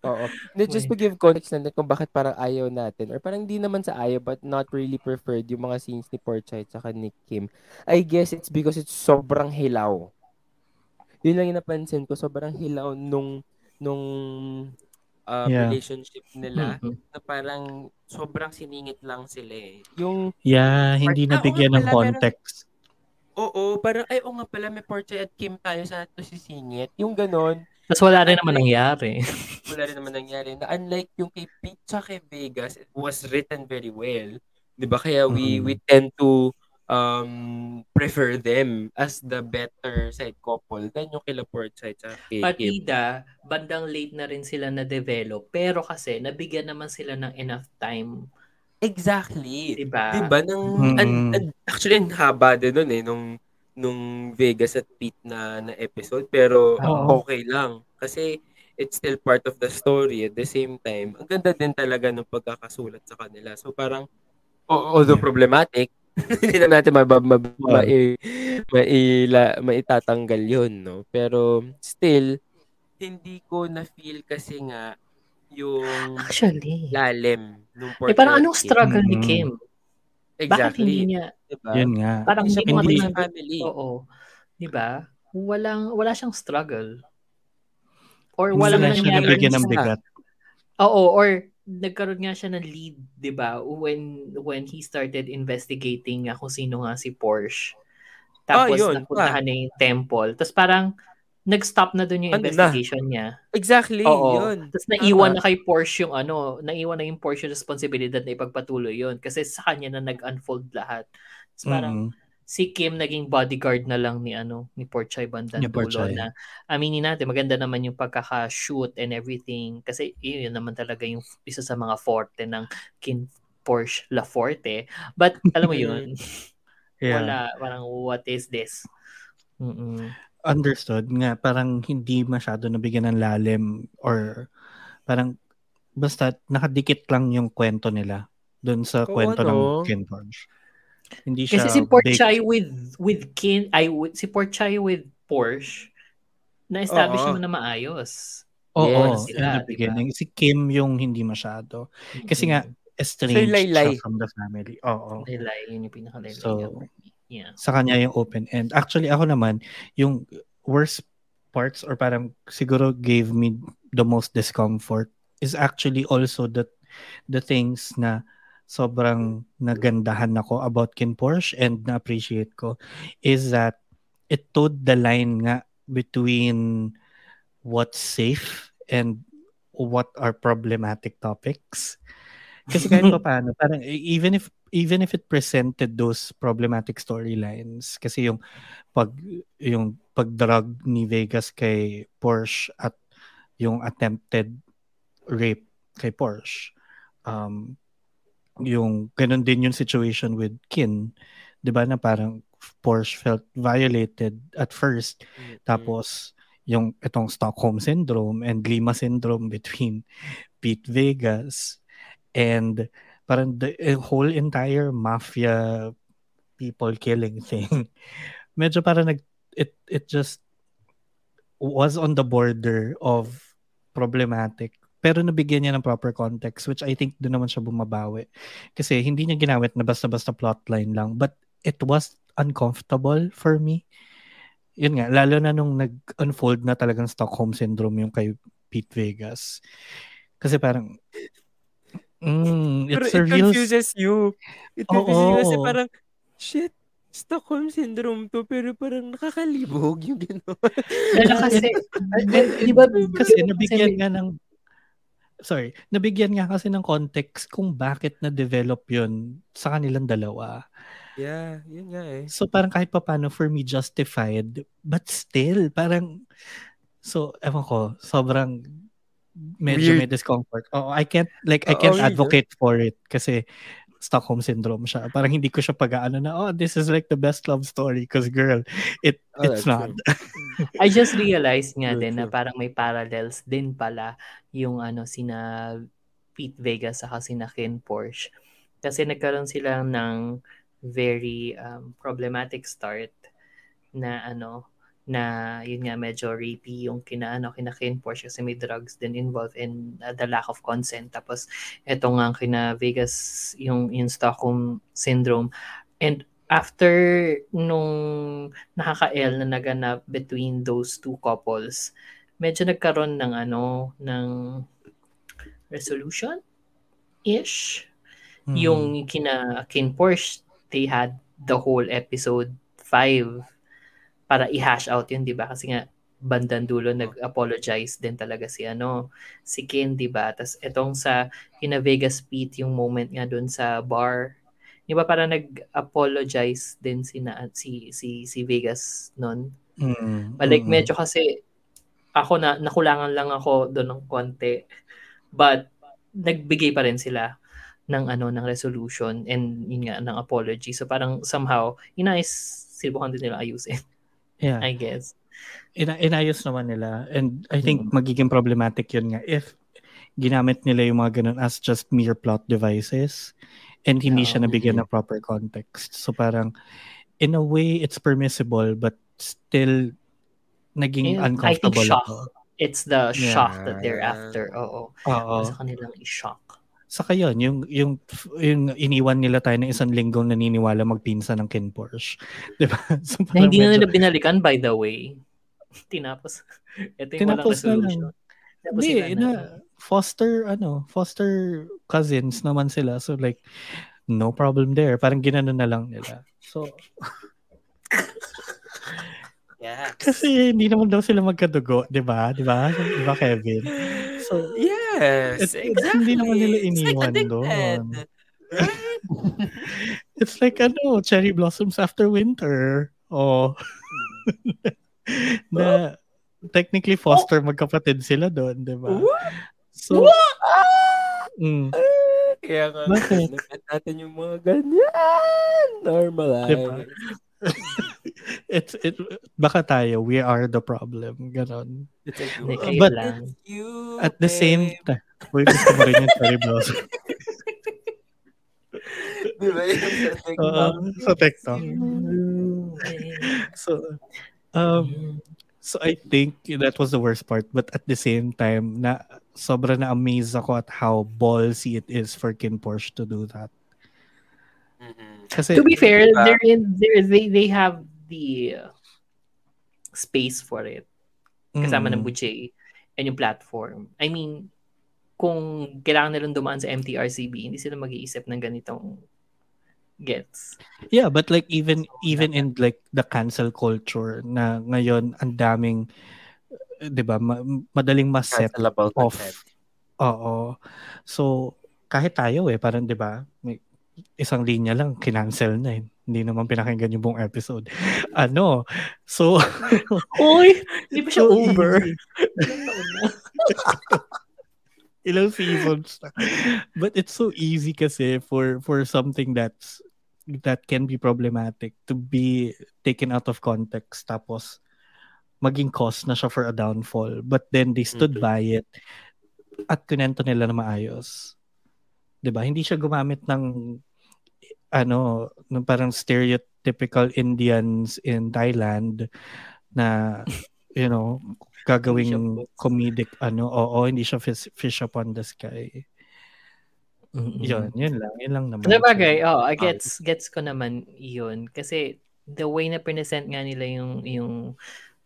Oo. Hindi, just to give context na kung bakit parang ayaw natin. Or parang di naman sa ayaw, but not really preferred yung mga scenes ni Porchay at ni Kim. I guess it's because it's sobrang hilaw. Yun lang yung napansin ko. Sobrang hilaw nung nung uh, Yeah. relationship nila Mhm. na parang sobrang siningit lang sila eh. Yung, Yeah, hindi Ah, oo nabigyan nga ng pala, meron- context. oo, parang, ay, oo nga pala, may Porchay at Kim tayo sa to si Singit. Yung ganon, Tapos wala rin naman nangyari. wala rin naman nangyari. Na unlike yung kay Pete sa kay Vegas, it was written very well. 'Di ba? Kaya we Mm. we tend to um prefer them as the better side couple than yung kila Porchay at kay. Partida, bandang late na rin sila na-develop. Pero kasi, nabigyan naman sila ng enough time Exactly. Diba? Diba? Nung, Mm-mm. an- an- actually, ang haba din nun eh, nung, nung Vegas at Pete na, na episode. Pero, Oo. okay lang. Kasi, it's still part of the story. At the same time, ang ganda din talaga ng pagkakasulat sa kanila. So, parang, al- although problematic, hindi na natin mabab, mab, Oo. mai, maila, maitatanggal yun, no? Pero, still, hindi ko na-feel kasi nga, yung Actually. lalim nung Eh, parang anong struggle ni Mm-mm. Kim? Bakit Exactly. hindi niya, Diba? Yun nga. parang Hindi siya hindi mo family. Oo. Di ba? Walang, wala siyang struggle. Or walang lang siya nangyari. nabigyan ng bigat. Oo, or nagkaroon nga siya ng lead, 'di ba? When when he started investigating nga kung sino nga si Porsche. Tapos Ah, yun, napuntahan na yung temple. Tapos parang nag-stop na doon yung Ano na? investigation niya. Exactly, Oo. yun. Tapos naiwan Tama. na kay Porsche yung ano, naiwan na yung Porsche responsibilidad na ipagpatuloy yun. Kasi sa kanya na nag-unfold lahat. Tapos parang Mm-mm. Si Kim naging bodyguard na lang ni ano ni Porchay Bandan na aminin natin maganda naman yung pagkaka-shoot and everything kasi yun, yun naman talaga yung isa sa mga forte ng Kim Porsche La Forte but alam mo yun Yeah. wala parang what is this Mm-mm. understood nga parang hindi masyado nabigyan ng lalim or parang basta nakadikit lang yung kwento nila doon sa Oo, kwento ng ano? Ken George. Hindi siya kasi si Porchay with with Kin ay with, si Porchay with Porsche na-establish naman na maayos Oo, Yes. in Sila, the diba? beginning. Si Kim yung hindi masyado. Kasi nga, estranged laylay. siya from the family. Oo. Laylay, yun yung pinaka-laylay So, niya for me. yeah Sa kanya yung open end. Actually, ako naman, yung worst parts or parang siguro gave me the most discomfort is actually also the the things na sobrang nagandahan ako about Kin Porsche and na-appreciate ko is that it toed the line nga between what's safe and what are problematic topics. Kasi kahit pa paano, parang e- even if even if it presented those problematic storylines, kasi yung pag yung pagdrag ni Vegas kay Porsche at yung attempted rape kay Porsche, um, yung ganun din yung situation with Kin, 'di ba na parang Porsche felt violated at first tapos yung itong Stockholm syndrome and Lima syndrome between Pete Vegas and parang the eh, whole entire mafia people killing thing. Medyo parang nag it it just was on the border of problematic pero nabigyan niya ng proper context which I think doon naman siya bumabawi. Kasi hindi niya ginamit na basta-basta plotline lang but it was uncomfortable for me. Yun nga, lalo na nung nag-unfold na talagang Stockholm Syndrome yung kay Pete Vegas. Kasi parang, mm, Pero it's it a real... confuses you. It Oo. confuses you kasi parang, shit, Stockholm Syndrome to, pero parang nakakalibog yung gano'n. Lalo kasi, di ba, Kasi nabigyan nga ng sorry, nabigyan nga kasi ng context kung bakit na-develop yun sa kanilang dalawa. yeah, yun nga eh. So parang kahit pa paano for me justified, but still, parang, so ewan ko, sobrang medyo Weird. may discomfort. Oh, I can't, like, I Oo, can't yun, advocate for it kasi Stockholm Syndrome siya. Parang hindi ko siya pag-ano na, oh, this is like the best love story because girl, it Oh, it's not. I just realized nga din na parang may parallels din pala yung ano sina Pete Vegas sa sina Ken Porsche. Kasi nagkaroon sila ng very um, problematic start na ano na yun nga medyo rapey yung kina ano kina Ken Porsche kasi may drugs din involved and uh, the lack of consent tapos eto nga kina Vegas yung in Stockholm syndrome and after nung nakaka-L na naganap between those two couples, medyo nagkaroon ng ano, ng resolution ish. Hmm. Yung kina Kin Porsche, they had the whole episode 5 para i-hash out yun, di ba? Kasi nga, bandang dulo nag-apologize din talaga si ano si Ken, di ba? Tapos etong sa kina Vegas Pete yung moment nga doon sa bar Di ba parang nag-apologize din si, na, si, si, si Vegas noon? Mm, Like mm. medyo kasi ako na nakulangan lang ako doon ng konti. But nagbigay pa rin sila. ng ano ng resolution and yun nga ng apology. So parang somehow inayos sinubukan din nila ayusin, Yeah. I guess. Ina- inayos naman nila. And I think Mm. magiging problematic yun nga if ginamit nila yung mga ganun as just mere plot devices and hindi siya Oo. nabigyan ng proper context. So parang in a way it's permissible but still naging Yeah, I think uncomfortable shock. ako. It's the Yeah. shock that they're after. Oo. Oo. Sa kanilang i-shock. Saka yun, yung, yung, yung iniwan nila tayo ng isang linggong naniniwala magpinsa ng Ken Porsche. Di ba? So, Na hindi na medyo- nila binalikan, by the way. Tinapos. Ito yung walang Tinapos na lang. resolution. Tapos Hindi, sila na, foster, ano, foster cousins naman sila. So like, no problem there. Parang ginano na lang nila. So, Yes. kasi hindi naman daw sila magkadugo, di ba? Di ba? Di ba, Kevin? So, Yes, It- exactly. hindi naman nila It's like iniwan doon. it's like, ano, cherry blossoms after winter. Oh. na, technically, foster magkapatid sila doon, di ba? So, mm, Kaya nga, natin yung mga ganyan. Normalize. Diba? it's, it, baka tayo, we are the problem. Ganon. It's a Hindi, But- lang. You, At the same babe. time, Uy, gusto mo rin yung cherry blossom. Di ba yun sa TikTok? Oo, sa TikTok. So, um, so I think that was the worst part. But at the same time, na sobra na amazed ako at how ballsy it is for Kim Porsche to do that. Mhm. Kasi, To be fair, Diba? they're in, they're, they, they have the uh, space for it. Kasama ng Mm. budget and yung platform. I mean, kung kailangan nilang dumaan sa MTRCB, hindi sila mag-iisip ng ganitong gets. Yeah, but like even even in like the cancel culture na ngayon ang daming 'di ba ma- madaling ma-set off. Oo. So kahit tayo eh parang 'di ba may isang linya lang kinancel na eh. Hindi naman pinakinggan yung buong episode. Ano? So Hoy! Hindi pa siya so over. ilang seasons na. But it's so easy kasi for for something that's that can be problematic to be taken out of context tapos maging cause na siya for a downfall. But then they stood Mhm. by it at kunento nila na maayos. 'Di ba? Hindi siya gumamit ng ano, ng parang stereotypical Indians in Thailand na you know, gagawing comedic ano, oo, hindi siya fish, fish upon the sky. Mm-mm. Yun, yun lang, yun lang naman. Sa bagay, So, oh, I gets gets ko naman 'yun kasi the way na present nga nila yung yung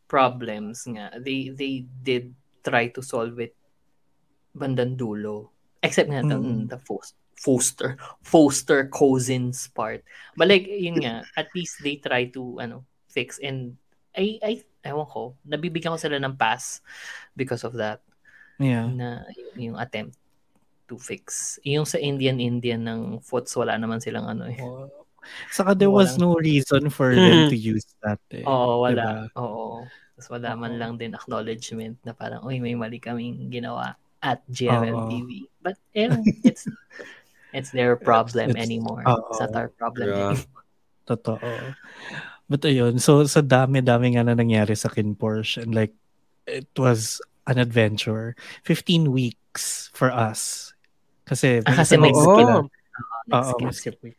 problems nga, they they did try to solve it bandang dulo. Except nga the, Mm. the Foster, Foster, Foster cousins part. But like, yun nga, at least they try to, ano, fix. And I, I, ewan ko, nabibigyan ko sila ng pass because of that. yeah. Na yung, yung attempt to fix. Yung sa Indian-Indian ng foots, wala naman silang ano eh. Saka there was Walang- no reason for them to use that eh. Oo, wala. Diba? Oo. Tapos wala man lang din acknowledgement na parang, uy, may mali kaming ginawa at GMMTV. But, eh, it's it's their problem It's- anymore. oo. It's not our problem Yeah. anymore. Totoo. But ayun, so sa dami-dami nga na nangyari sa Kin Porsche and like, it was an adventure. 15 weeks for us. Kasi, Ah, kasi may Oo. Oo, skip, skip week.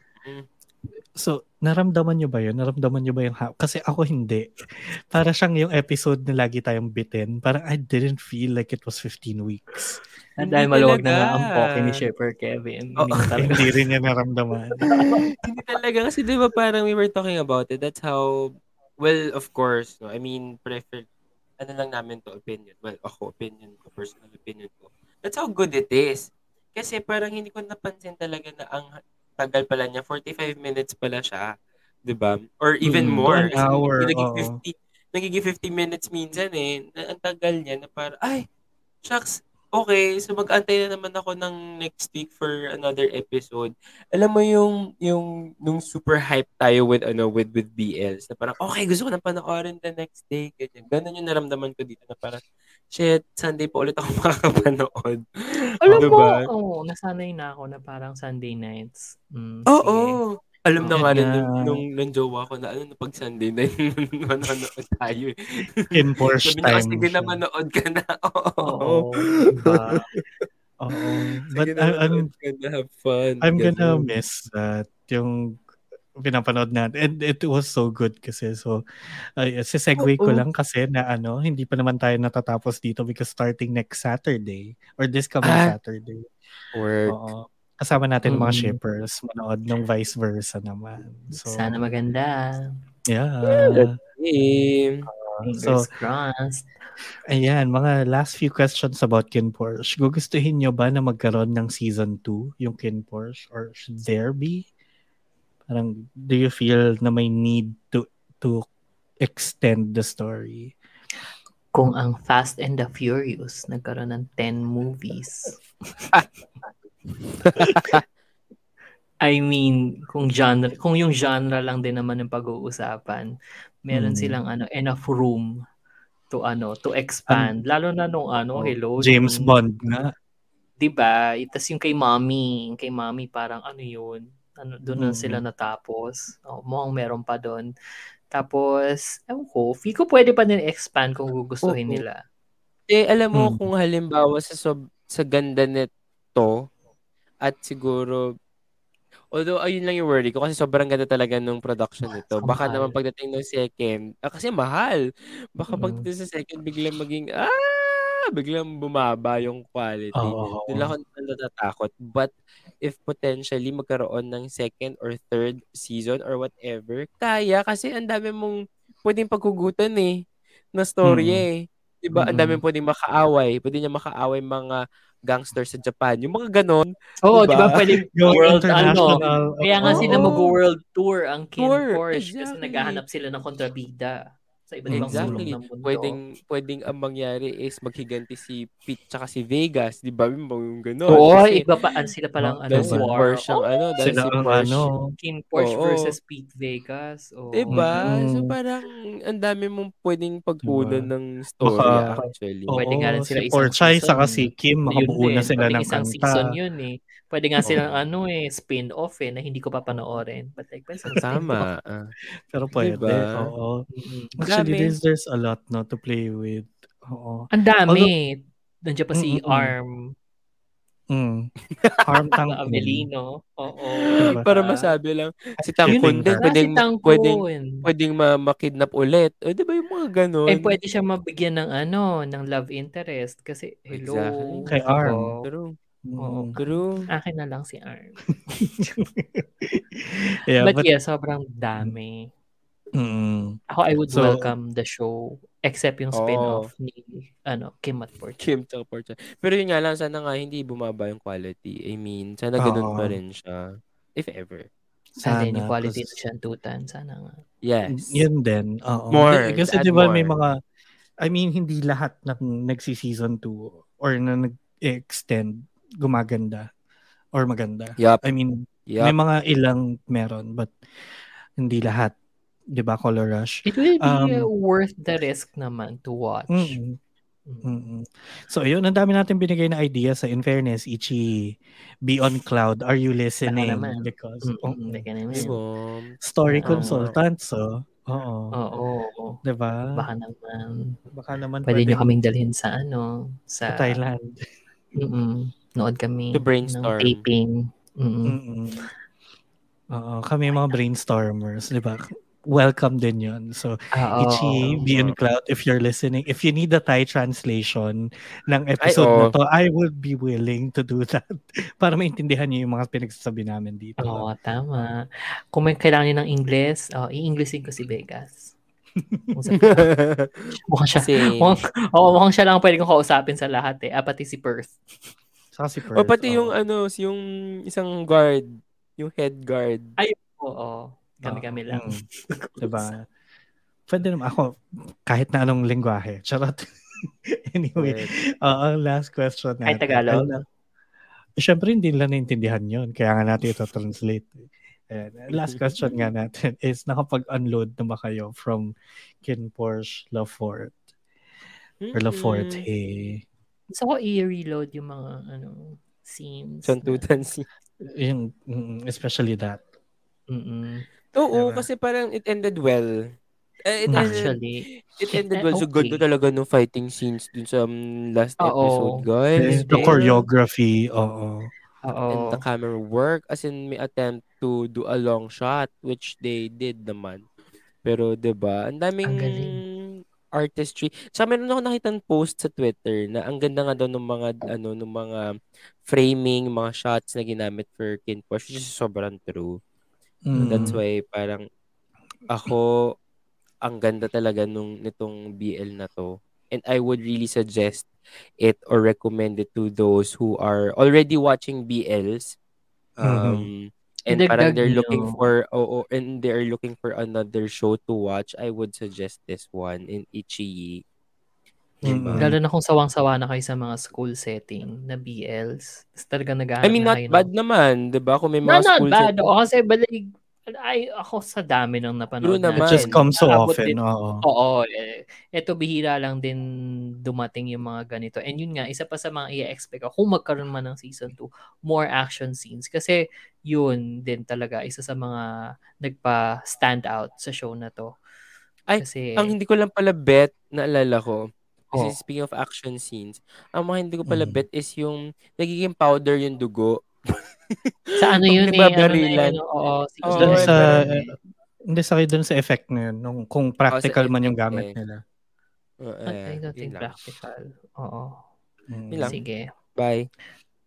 So, naramdaman nyo ba yun? Naramdaman nyo ba yung ha- Kasi ako hindi. Para siyang yung episode na lagi tayong bitin. Parang I didn't feel like it was 15 weeks. At Hindi dahil maluwag na nga ang poke ni Shepard Kevin. Na talaga. hindi rin niya naramdaman. Hindi talaga. Kasi di ba parang we were talking about it. That's how, well, of course, no, I mean, prefer, ano lang namin to opinion. Well, ako, opinion ko, personal opinion ko. That's how good it is. Kasi parang hindi ko napansin talaga na ang tagal pala niya, 45 minutes pala siya. Di ba? Or even Mm, more. one Kasi hour, naging oo. 50, nagiging 50 minutes minsan eh. Na, ang tagal niya na parang, ay, shucks, okay, so mag-antay na naman ako ng next week for another episode. Alam mo yung yung nung super hype tayo with ano with with BLs na parang okay gusto ko na panoorin the next day ganyan. Ganun yung naramdaman ko dito na parang shit, Sunday pa ulit ako makakapanood. Alam Diba? mo, oh, nasanay na ako na parang Sunday nights. Mm, Oo. sige. Alam na Oo. nga rin Yeah. nung, nung, nung jowa ko na ano, na pag Sunday na yun, manonood tayo eh. In Porsche Sabi niya, time. sige na manood ka na. Oo. Oo. diba? Oo. But na I- I'm, manood ka na, have fun. I'm gonna miss that. Yung pinapanood natin. And it was so good kasi. So, uh, segue ko lang kasi na ano, hindi pa naman tayo natatapos dito because starting next Saturday or this coming Ah. Saturday. Work. Oo. Kasama natin mga Mm. shippers, manood ng vice versa naman. So, Sana maganda. yeah. Fingers So, crossed. Ayan, mga last few questions about Kin Porsche. Gugustuhin nyo ba na magkaroon ng season 2 yung Kin Porsche? Or should there be? Parang, do you feel na may need to to extend the story? Kung ang Fast and the Furious nagkaroon ng 10 movies. I mean, kung genre, kung yung genre lang din naman yung pag-uusapan, meron Hmm. silang ano enough room to ano to expand lalo na nung ano Oh, hello James nung- Bond nga. 'di ba itas yung kay mommy yung kay mommy parang ano yun ano doon na Mm. sila natapos oh, mukhang meron pa doon tapos ewan ko feel ko pwede pa din expand kung gugustuhin Oo. nila Eh, alam mo, Hmm. kung halimbawa sa, sob- sa ganda nito, at siguro, although ayun lang yung worry ko kasi sobrang ganda talaga nung production nito. Baka mahal. naman pagdating ng second, ah, kasi mahal. Baka Mm. pagdating sa second, biglang maging, ah, biglang bumaba yung quality. Oo. Doon ako natatakot. But if potentially magkaroon ng second or third season or whatever, kaya kasi ang dami mong pwedeng paghugutan eh na story Mm. eh. Diba? Ang Mm. dami pwedeng makaaway. Pwede niya makaaway mga gangsters sa Japan. Yung mga ganon. Oo, Diba? di ba pwedeng Yung world ano? international. Kaya nga oo. sila mag-world tour ang Kin Tour, Porsche kasi exactly. naghahanap sila ng kontrabida sa iba't ibang sulok Exactly. ng mundo. Pwedeng, pwedeng ang mangyari is maghiganti si Pete tsaka si Vegas. Di ba? Yung ganon. Oo, Kasi iba pa an- sila palang Oh, ano dahil si war. Porsche ang ano, dahil Sila si Porsche. ano. Kin Porsche Oo. versus Pete Vegas. Oh. Diba? So Mm. parang ang dami mong pwedeng pagkunan Diba? ng story Baka- actually. Oo, Pwede nga sila si season. saka si Kim, makabuo na sila ng isang kanta. season yun eh. Pwede nga silang ano eh, spin-off eh, na hindi ko pa panoorin. But like, pwede silang spin-off. Tama. Ah. Pero pwede, Diba? oo. Mm. Actually, Dami. there's, there's a lot no to play with. Oo. Ang dami. Nandiyan pa si Mm-mm-mm. Arm Mm. Arm na Tangkon. Amelino. Oo. Diba? Para masabi lang, si Yun Tangkon din, ah, pwedeng, si Tangkon. pwedeng, pwedeng ma- makidnap ulit. O, di ba yung mga ganon? Eh, pwede siya mabigyan ng ano, ng love interest. Kasi, hello. Exactly. Kay diba? Arm. True. Oo. Mm. True. Akin na lang si Arm. yeah, but, but, yeah, sobrang dami. mm, Ako, I would So- welcome the show. Except yung spin-off ni ano, Kim at Portia. Kim tsaka Portia. Pero yun nga lang, sana nga hindi bumaba yung quality. I mean, sana ganun Oo. pa rin siya. If ever. Sana, sana. yung quality na siya tutan. Sana nga. Yes. Yun din. Oo. More, Kasi di ba may mga, I mean, hindi lahat ng nagsi-season 2 or na nag-extend gumaganda or maganda. Yup. I mean, Yup. may mga ilang meron but hindi lahat. Di ba, Color Rush? It will be Um, uh, worth the risk naman to watch. Mm-mm. Mm. Mm-mm. So, ayun, ang dami natin binigay na idea sa In Fairness, Ichi, Be on Cloud, Are You Listening? naman. Because, Mm, oh, mm, naman. Diba? story Oo. consultants, so, oo. Oo. Di ba? Baka naman. Baka naman Pwede nyo pwedeng kaming dalhin sa ano, sa sa Thailand. Mm-mm. Nood kami To brainstorm. ng taping. Mm-mm. Mm-mm. Oo, kami mga brainstormers, di ba? Welcome din yun. So, oo, Ichi, be on cloud if you're listening. If you need a Thai translation ng episode na oo. to, I would be willing to do that para maintindihan niyo yung mga pinagsasabi namin dito. Oo, tama. Kung may kailangan niyo ng Ingles, oh, i-Englishin ko si Vegas. Mukhang siya, Kasi, mukhang, oo, mukhang siya lang pwede kong kausapin sa lahat eh. Ah, pati si Perth. Saka si o Perth, pati oo. yung ano, yung isang guard, yung head guard. Oo. Kami-kami Oo, lang. mm. diba? Pwede naman ako, kahit na anong lingwahe. Charot. anyway, Oo, ang last question natin. Tagalog? Ano, Siyempre, hindi nila naintindihan yun. Kaya nga natin ito translate. Ayan. Last question nga natin is, nakapag-unload na ba kayo from Kin Porsche Lafort? Perla Mm-mm. Forte. Gusto ko i-reload yung mga ano scenes. na- Santutan si... Yung, mm, especially that. Mm-mm. Oo, Diba? kasi parang it ended well. Eh, it ended, Actually. it ended well. So, ganda okay. talaga nung fighting scenes dun sa um, last Oo. episode, guys. the Yes. choreography, oo. Oo. And the camera work. As in, may attempt to do a long shot, which they did naman. Pero, 'di ba ang daming Ang galing. Artistry. Sa meron ako nakitang post sa Twitter na ang ganda nga daw ng mga ano ng mga framing, mga shots na ginamit for Kin Posh, which is sobrang true. Mm. That's why parang ako ang ganda talaga nung nitong BL na to. And I would really suggest it or recommend it to those who are already watching BLs. Um and parang Idagdag they're looking for oh, and they're looking for another show to watch. I would suggest this one in Ichiyi. Diba? Mm. Lalo na kung sawang-sawa na kayo sa mga school setting na BLs. Tapos talaga nag I mean, not bad naman, 'di ba? Kung may mga No, not school bad. set- Oo, kasi balik, ay, ako sa dami nang napanood. True naman. It just comes so often, din- oo. Oo, eh, eto bihira lang din dumating yung mga ganito. And yun nga, isa pa sa mga i-expect ako, kung magkaroon man ng season 2, more action scenes. Kasi yun din talaga, isa sa mga nagpa-stand out sa show na to. Ay, Kasi, Ang hindi ko lang pala bet, naalala ko. Kasi Oh. speaking of action scenes, ang mga hindi ko pala Mm. bet is yung nagiging powder yung dugo. sa ano yun eh, ano yun, oo, Dun eh, sa, hindi sa dun sa effect na yun, nung, kung practical man yung gamit eh. nila. Uh, I don't think lang. practical. Oo. Mm. Lang. Sige. Bye.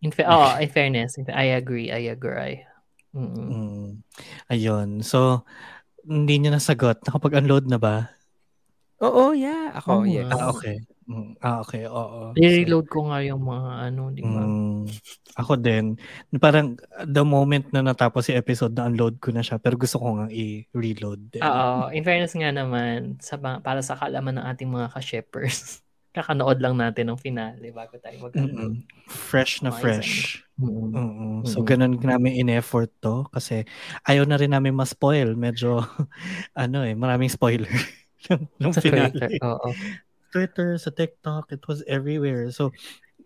In, fa- oh, in fairness, in fa- I agree, I agree. Mm-mm. Mm. Ayun. So, hindi nyo nasagot. Nakapag-unload na ba? Oo, yeah. Ako, Oo yes. Ah, okay. Mm. Ah, okay. Oo. I-reload ko nga yung mga ano, di ba? Mm, ako din. Parang the moment na natapos si episode na unload ko na siya pero gusto ko nga i-reload din. Oo, in fairness nga naman, sa, para sa kalaman ng ating mga ka-shippers, kakanood lang natin ng finale bago tayo mag-unload. Mm-mm. Fresh na fresh. Mm-mm. Mm-mm. So, ganun namin in-effort to kasi ayaw na rin namin ma-spoil. Medyo, ano eh, maraming spoiler ng, finale. Oo. Twitter, sa TikTok, it was everywhere. So,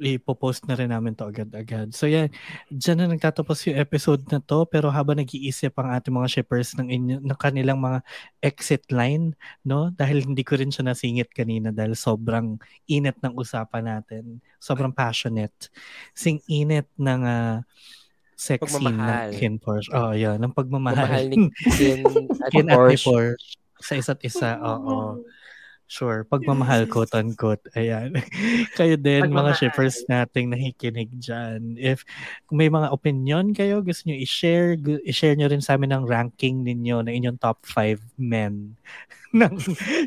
ipopost na rin namin to agad-agad. So yan, dyan na nagtatapos yung episode na to pero habang nag-iisip ang ating mga shippers ng, inyo, ng kanilang mga exit line, no? Dahil hindi ko rin siya nasingit kanina dahil sobrang init ng usapan natin. Sobrang passionate. Sing init ng ah, sex scene ng. Kin Porsche. Oh, yan. Ng pagmamahal. Pagmamahal ni Kin at Kin at ni Porsche. Porsche. Sa isa't isa, oo. Sure, pagmamahal quote unquote. Ayan. Kayo din mga Pagmamahal. shippers nating nakikinig dyan. If kung may mga opinion kayo, gusto nyo i-share, i-share nyo rin sa amin ang ranking ninyo na inyong top 5 men ng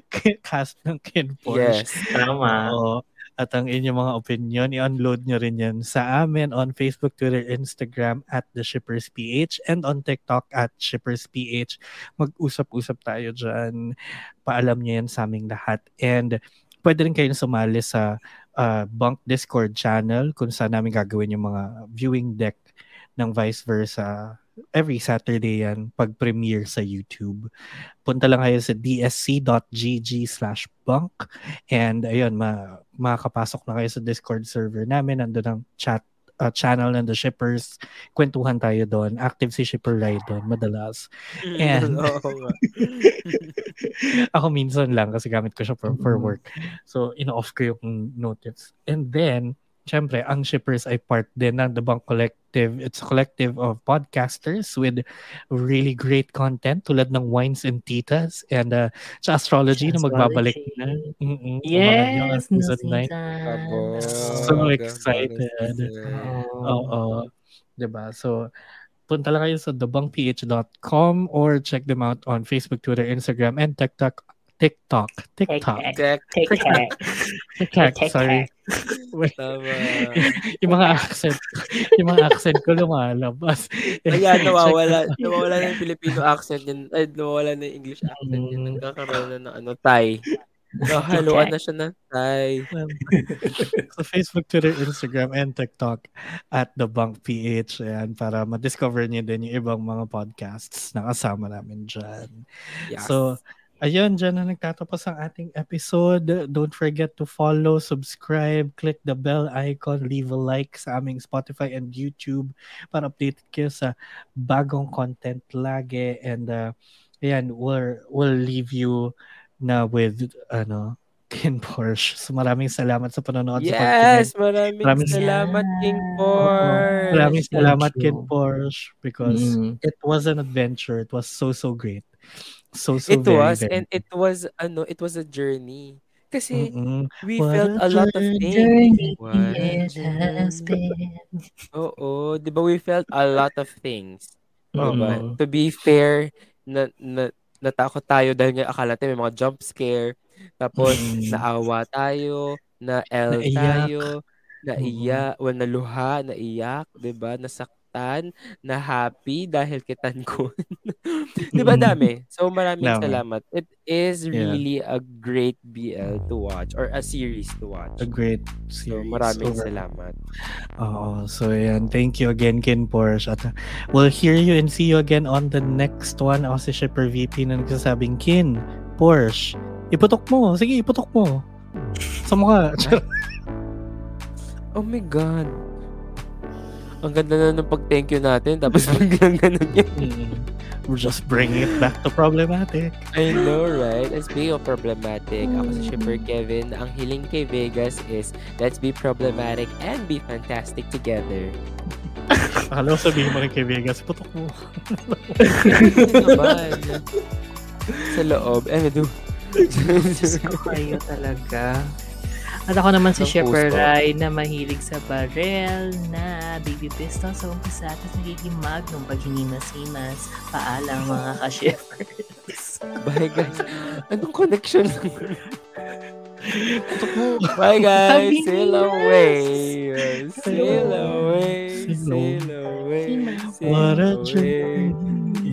cast ng Ken Porsche. Yes. Tama. Oo. At ang inyong mga opinion, i-unload nyo rin yan sa amin on Facebook, Twitter, Instagram at The Shippers PH and on TikTok at Shippers PH. Mag-usap-usap tayo dyan. Paalam nyo yan sa aming lahat. And pwede rin kayo sumali sa uh, Bunk Discord channel kung saan namin gagawin yung mga viewing deck ng vice versa every Saturday yan pag-premiere sa YouTube. Punta lang kayo sa dsc.gg slash bunk and ayun, ma makakapasok na kayo sa Discord server namin. Nandun ang chat uh, channel ng The Shippers. Kwentuhan tayo doon. Active si Shipper Rai doon, madalas. And- Oo nga. Ako minsan lang kasi gamit ko siya for, for Mhm. work. So, in-off ko yung notice. And then, syempre, ang shippers ay part din ng The Bunk Collective. It's a collective of podcasters with really great content tulad ng Wines and Titas and uh, sa astrology na magbabalik na. Mm-mm, Yes, no season nine. Abo. So excited. Oo. Oo. 'Di ba? So punta lang kayo sa thebunkph.com or check them out on Facebook, Twitter, Instagram, and TikTok. TikTok. TikTok. TikTok. TikTok. Sorry. Wait, Tama. yung mga accent, yung mga accent ko lumalabas. Ayan, nawawala. Nawawala na yung Filipino accent yun. Ay, nawawala na yung English accent yun. Mm. Nagkakaroon na ng ano, Thai. Nahaluan na siya ng Thai. sa Facebook, Twitter, Instagram, and TikTok at The Bunk PH. Ayan, para ma-discover niyo din yung ibang mga podcasts na kasama namin dyan. Yes. So, ayun, dyan na nagtatapos ang ating episode. Don't forget to follow, subscribe, click the bell icon, leave a like sa aming Spotify and YouTube para updated kayo sa bagong content lagi. And uh, ayan, we'll, we'll leave you na with ano, Ken Porsche. So maraming salamat sa panonood sa Yes, pagkinig. maraming, Maraming salamat, King Oo. Porsche. Maraming salamat. Ken Porsche because Mm. it was an adventure. It was so so great. So so It very, was, very and it was, ano, it was a journey. Kasi Mm-mm. we What felt a a lot of things. Oo, di ba we felt a lot of things. Di ba? Oo. To be fair, na, na, natakot tayo dahil nga akala tayo may mga jump scare. Tapos, Mm. naawa tayo, na L Naiyak. tayo, naiyak, well, naluha, naiyak, di ba? Nasaktan, na happy dahil kay Tankun. di ba Mm. dami? So, maraming Dami. salamat. It is Yeah. really a great BL to watch or a series to watch. A great So, series. maraming over. salamat. Oo. So, ayan. Thank you again, Ken Porsche. At uh, we'll hear you and see you again on the next one. Ako si Shipper VP na nagsasabing, Ken, Porsche, iputok mo. Sige, iputok mo. Sa mukha. Oh my God. Ang ganda na ng pag-thank you natin. Tapos biglang ganun yan. Mm. We're just bringing it back to problematic. I know, right? Let's be problematic. Ako si Shipper Kevin. Ang hiling kay Vegas is, let's be problematic and be fantastic together. Akala ko sabihin mo rin kay Vegas, putok mo. Ano? Sa loob. Eh, do. Diyos ko kayo talaga. At ako naman si puso. Rai na mahilig sa barrel na baby pistol sa umpisa at nagiging magnum pag hinimas-himas. Paalang mga ka-shippers. Bye, guys. Anong connection? Bye, guys. Sail away. Sail away. Sail Sail away. Sail What a away. journey.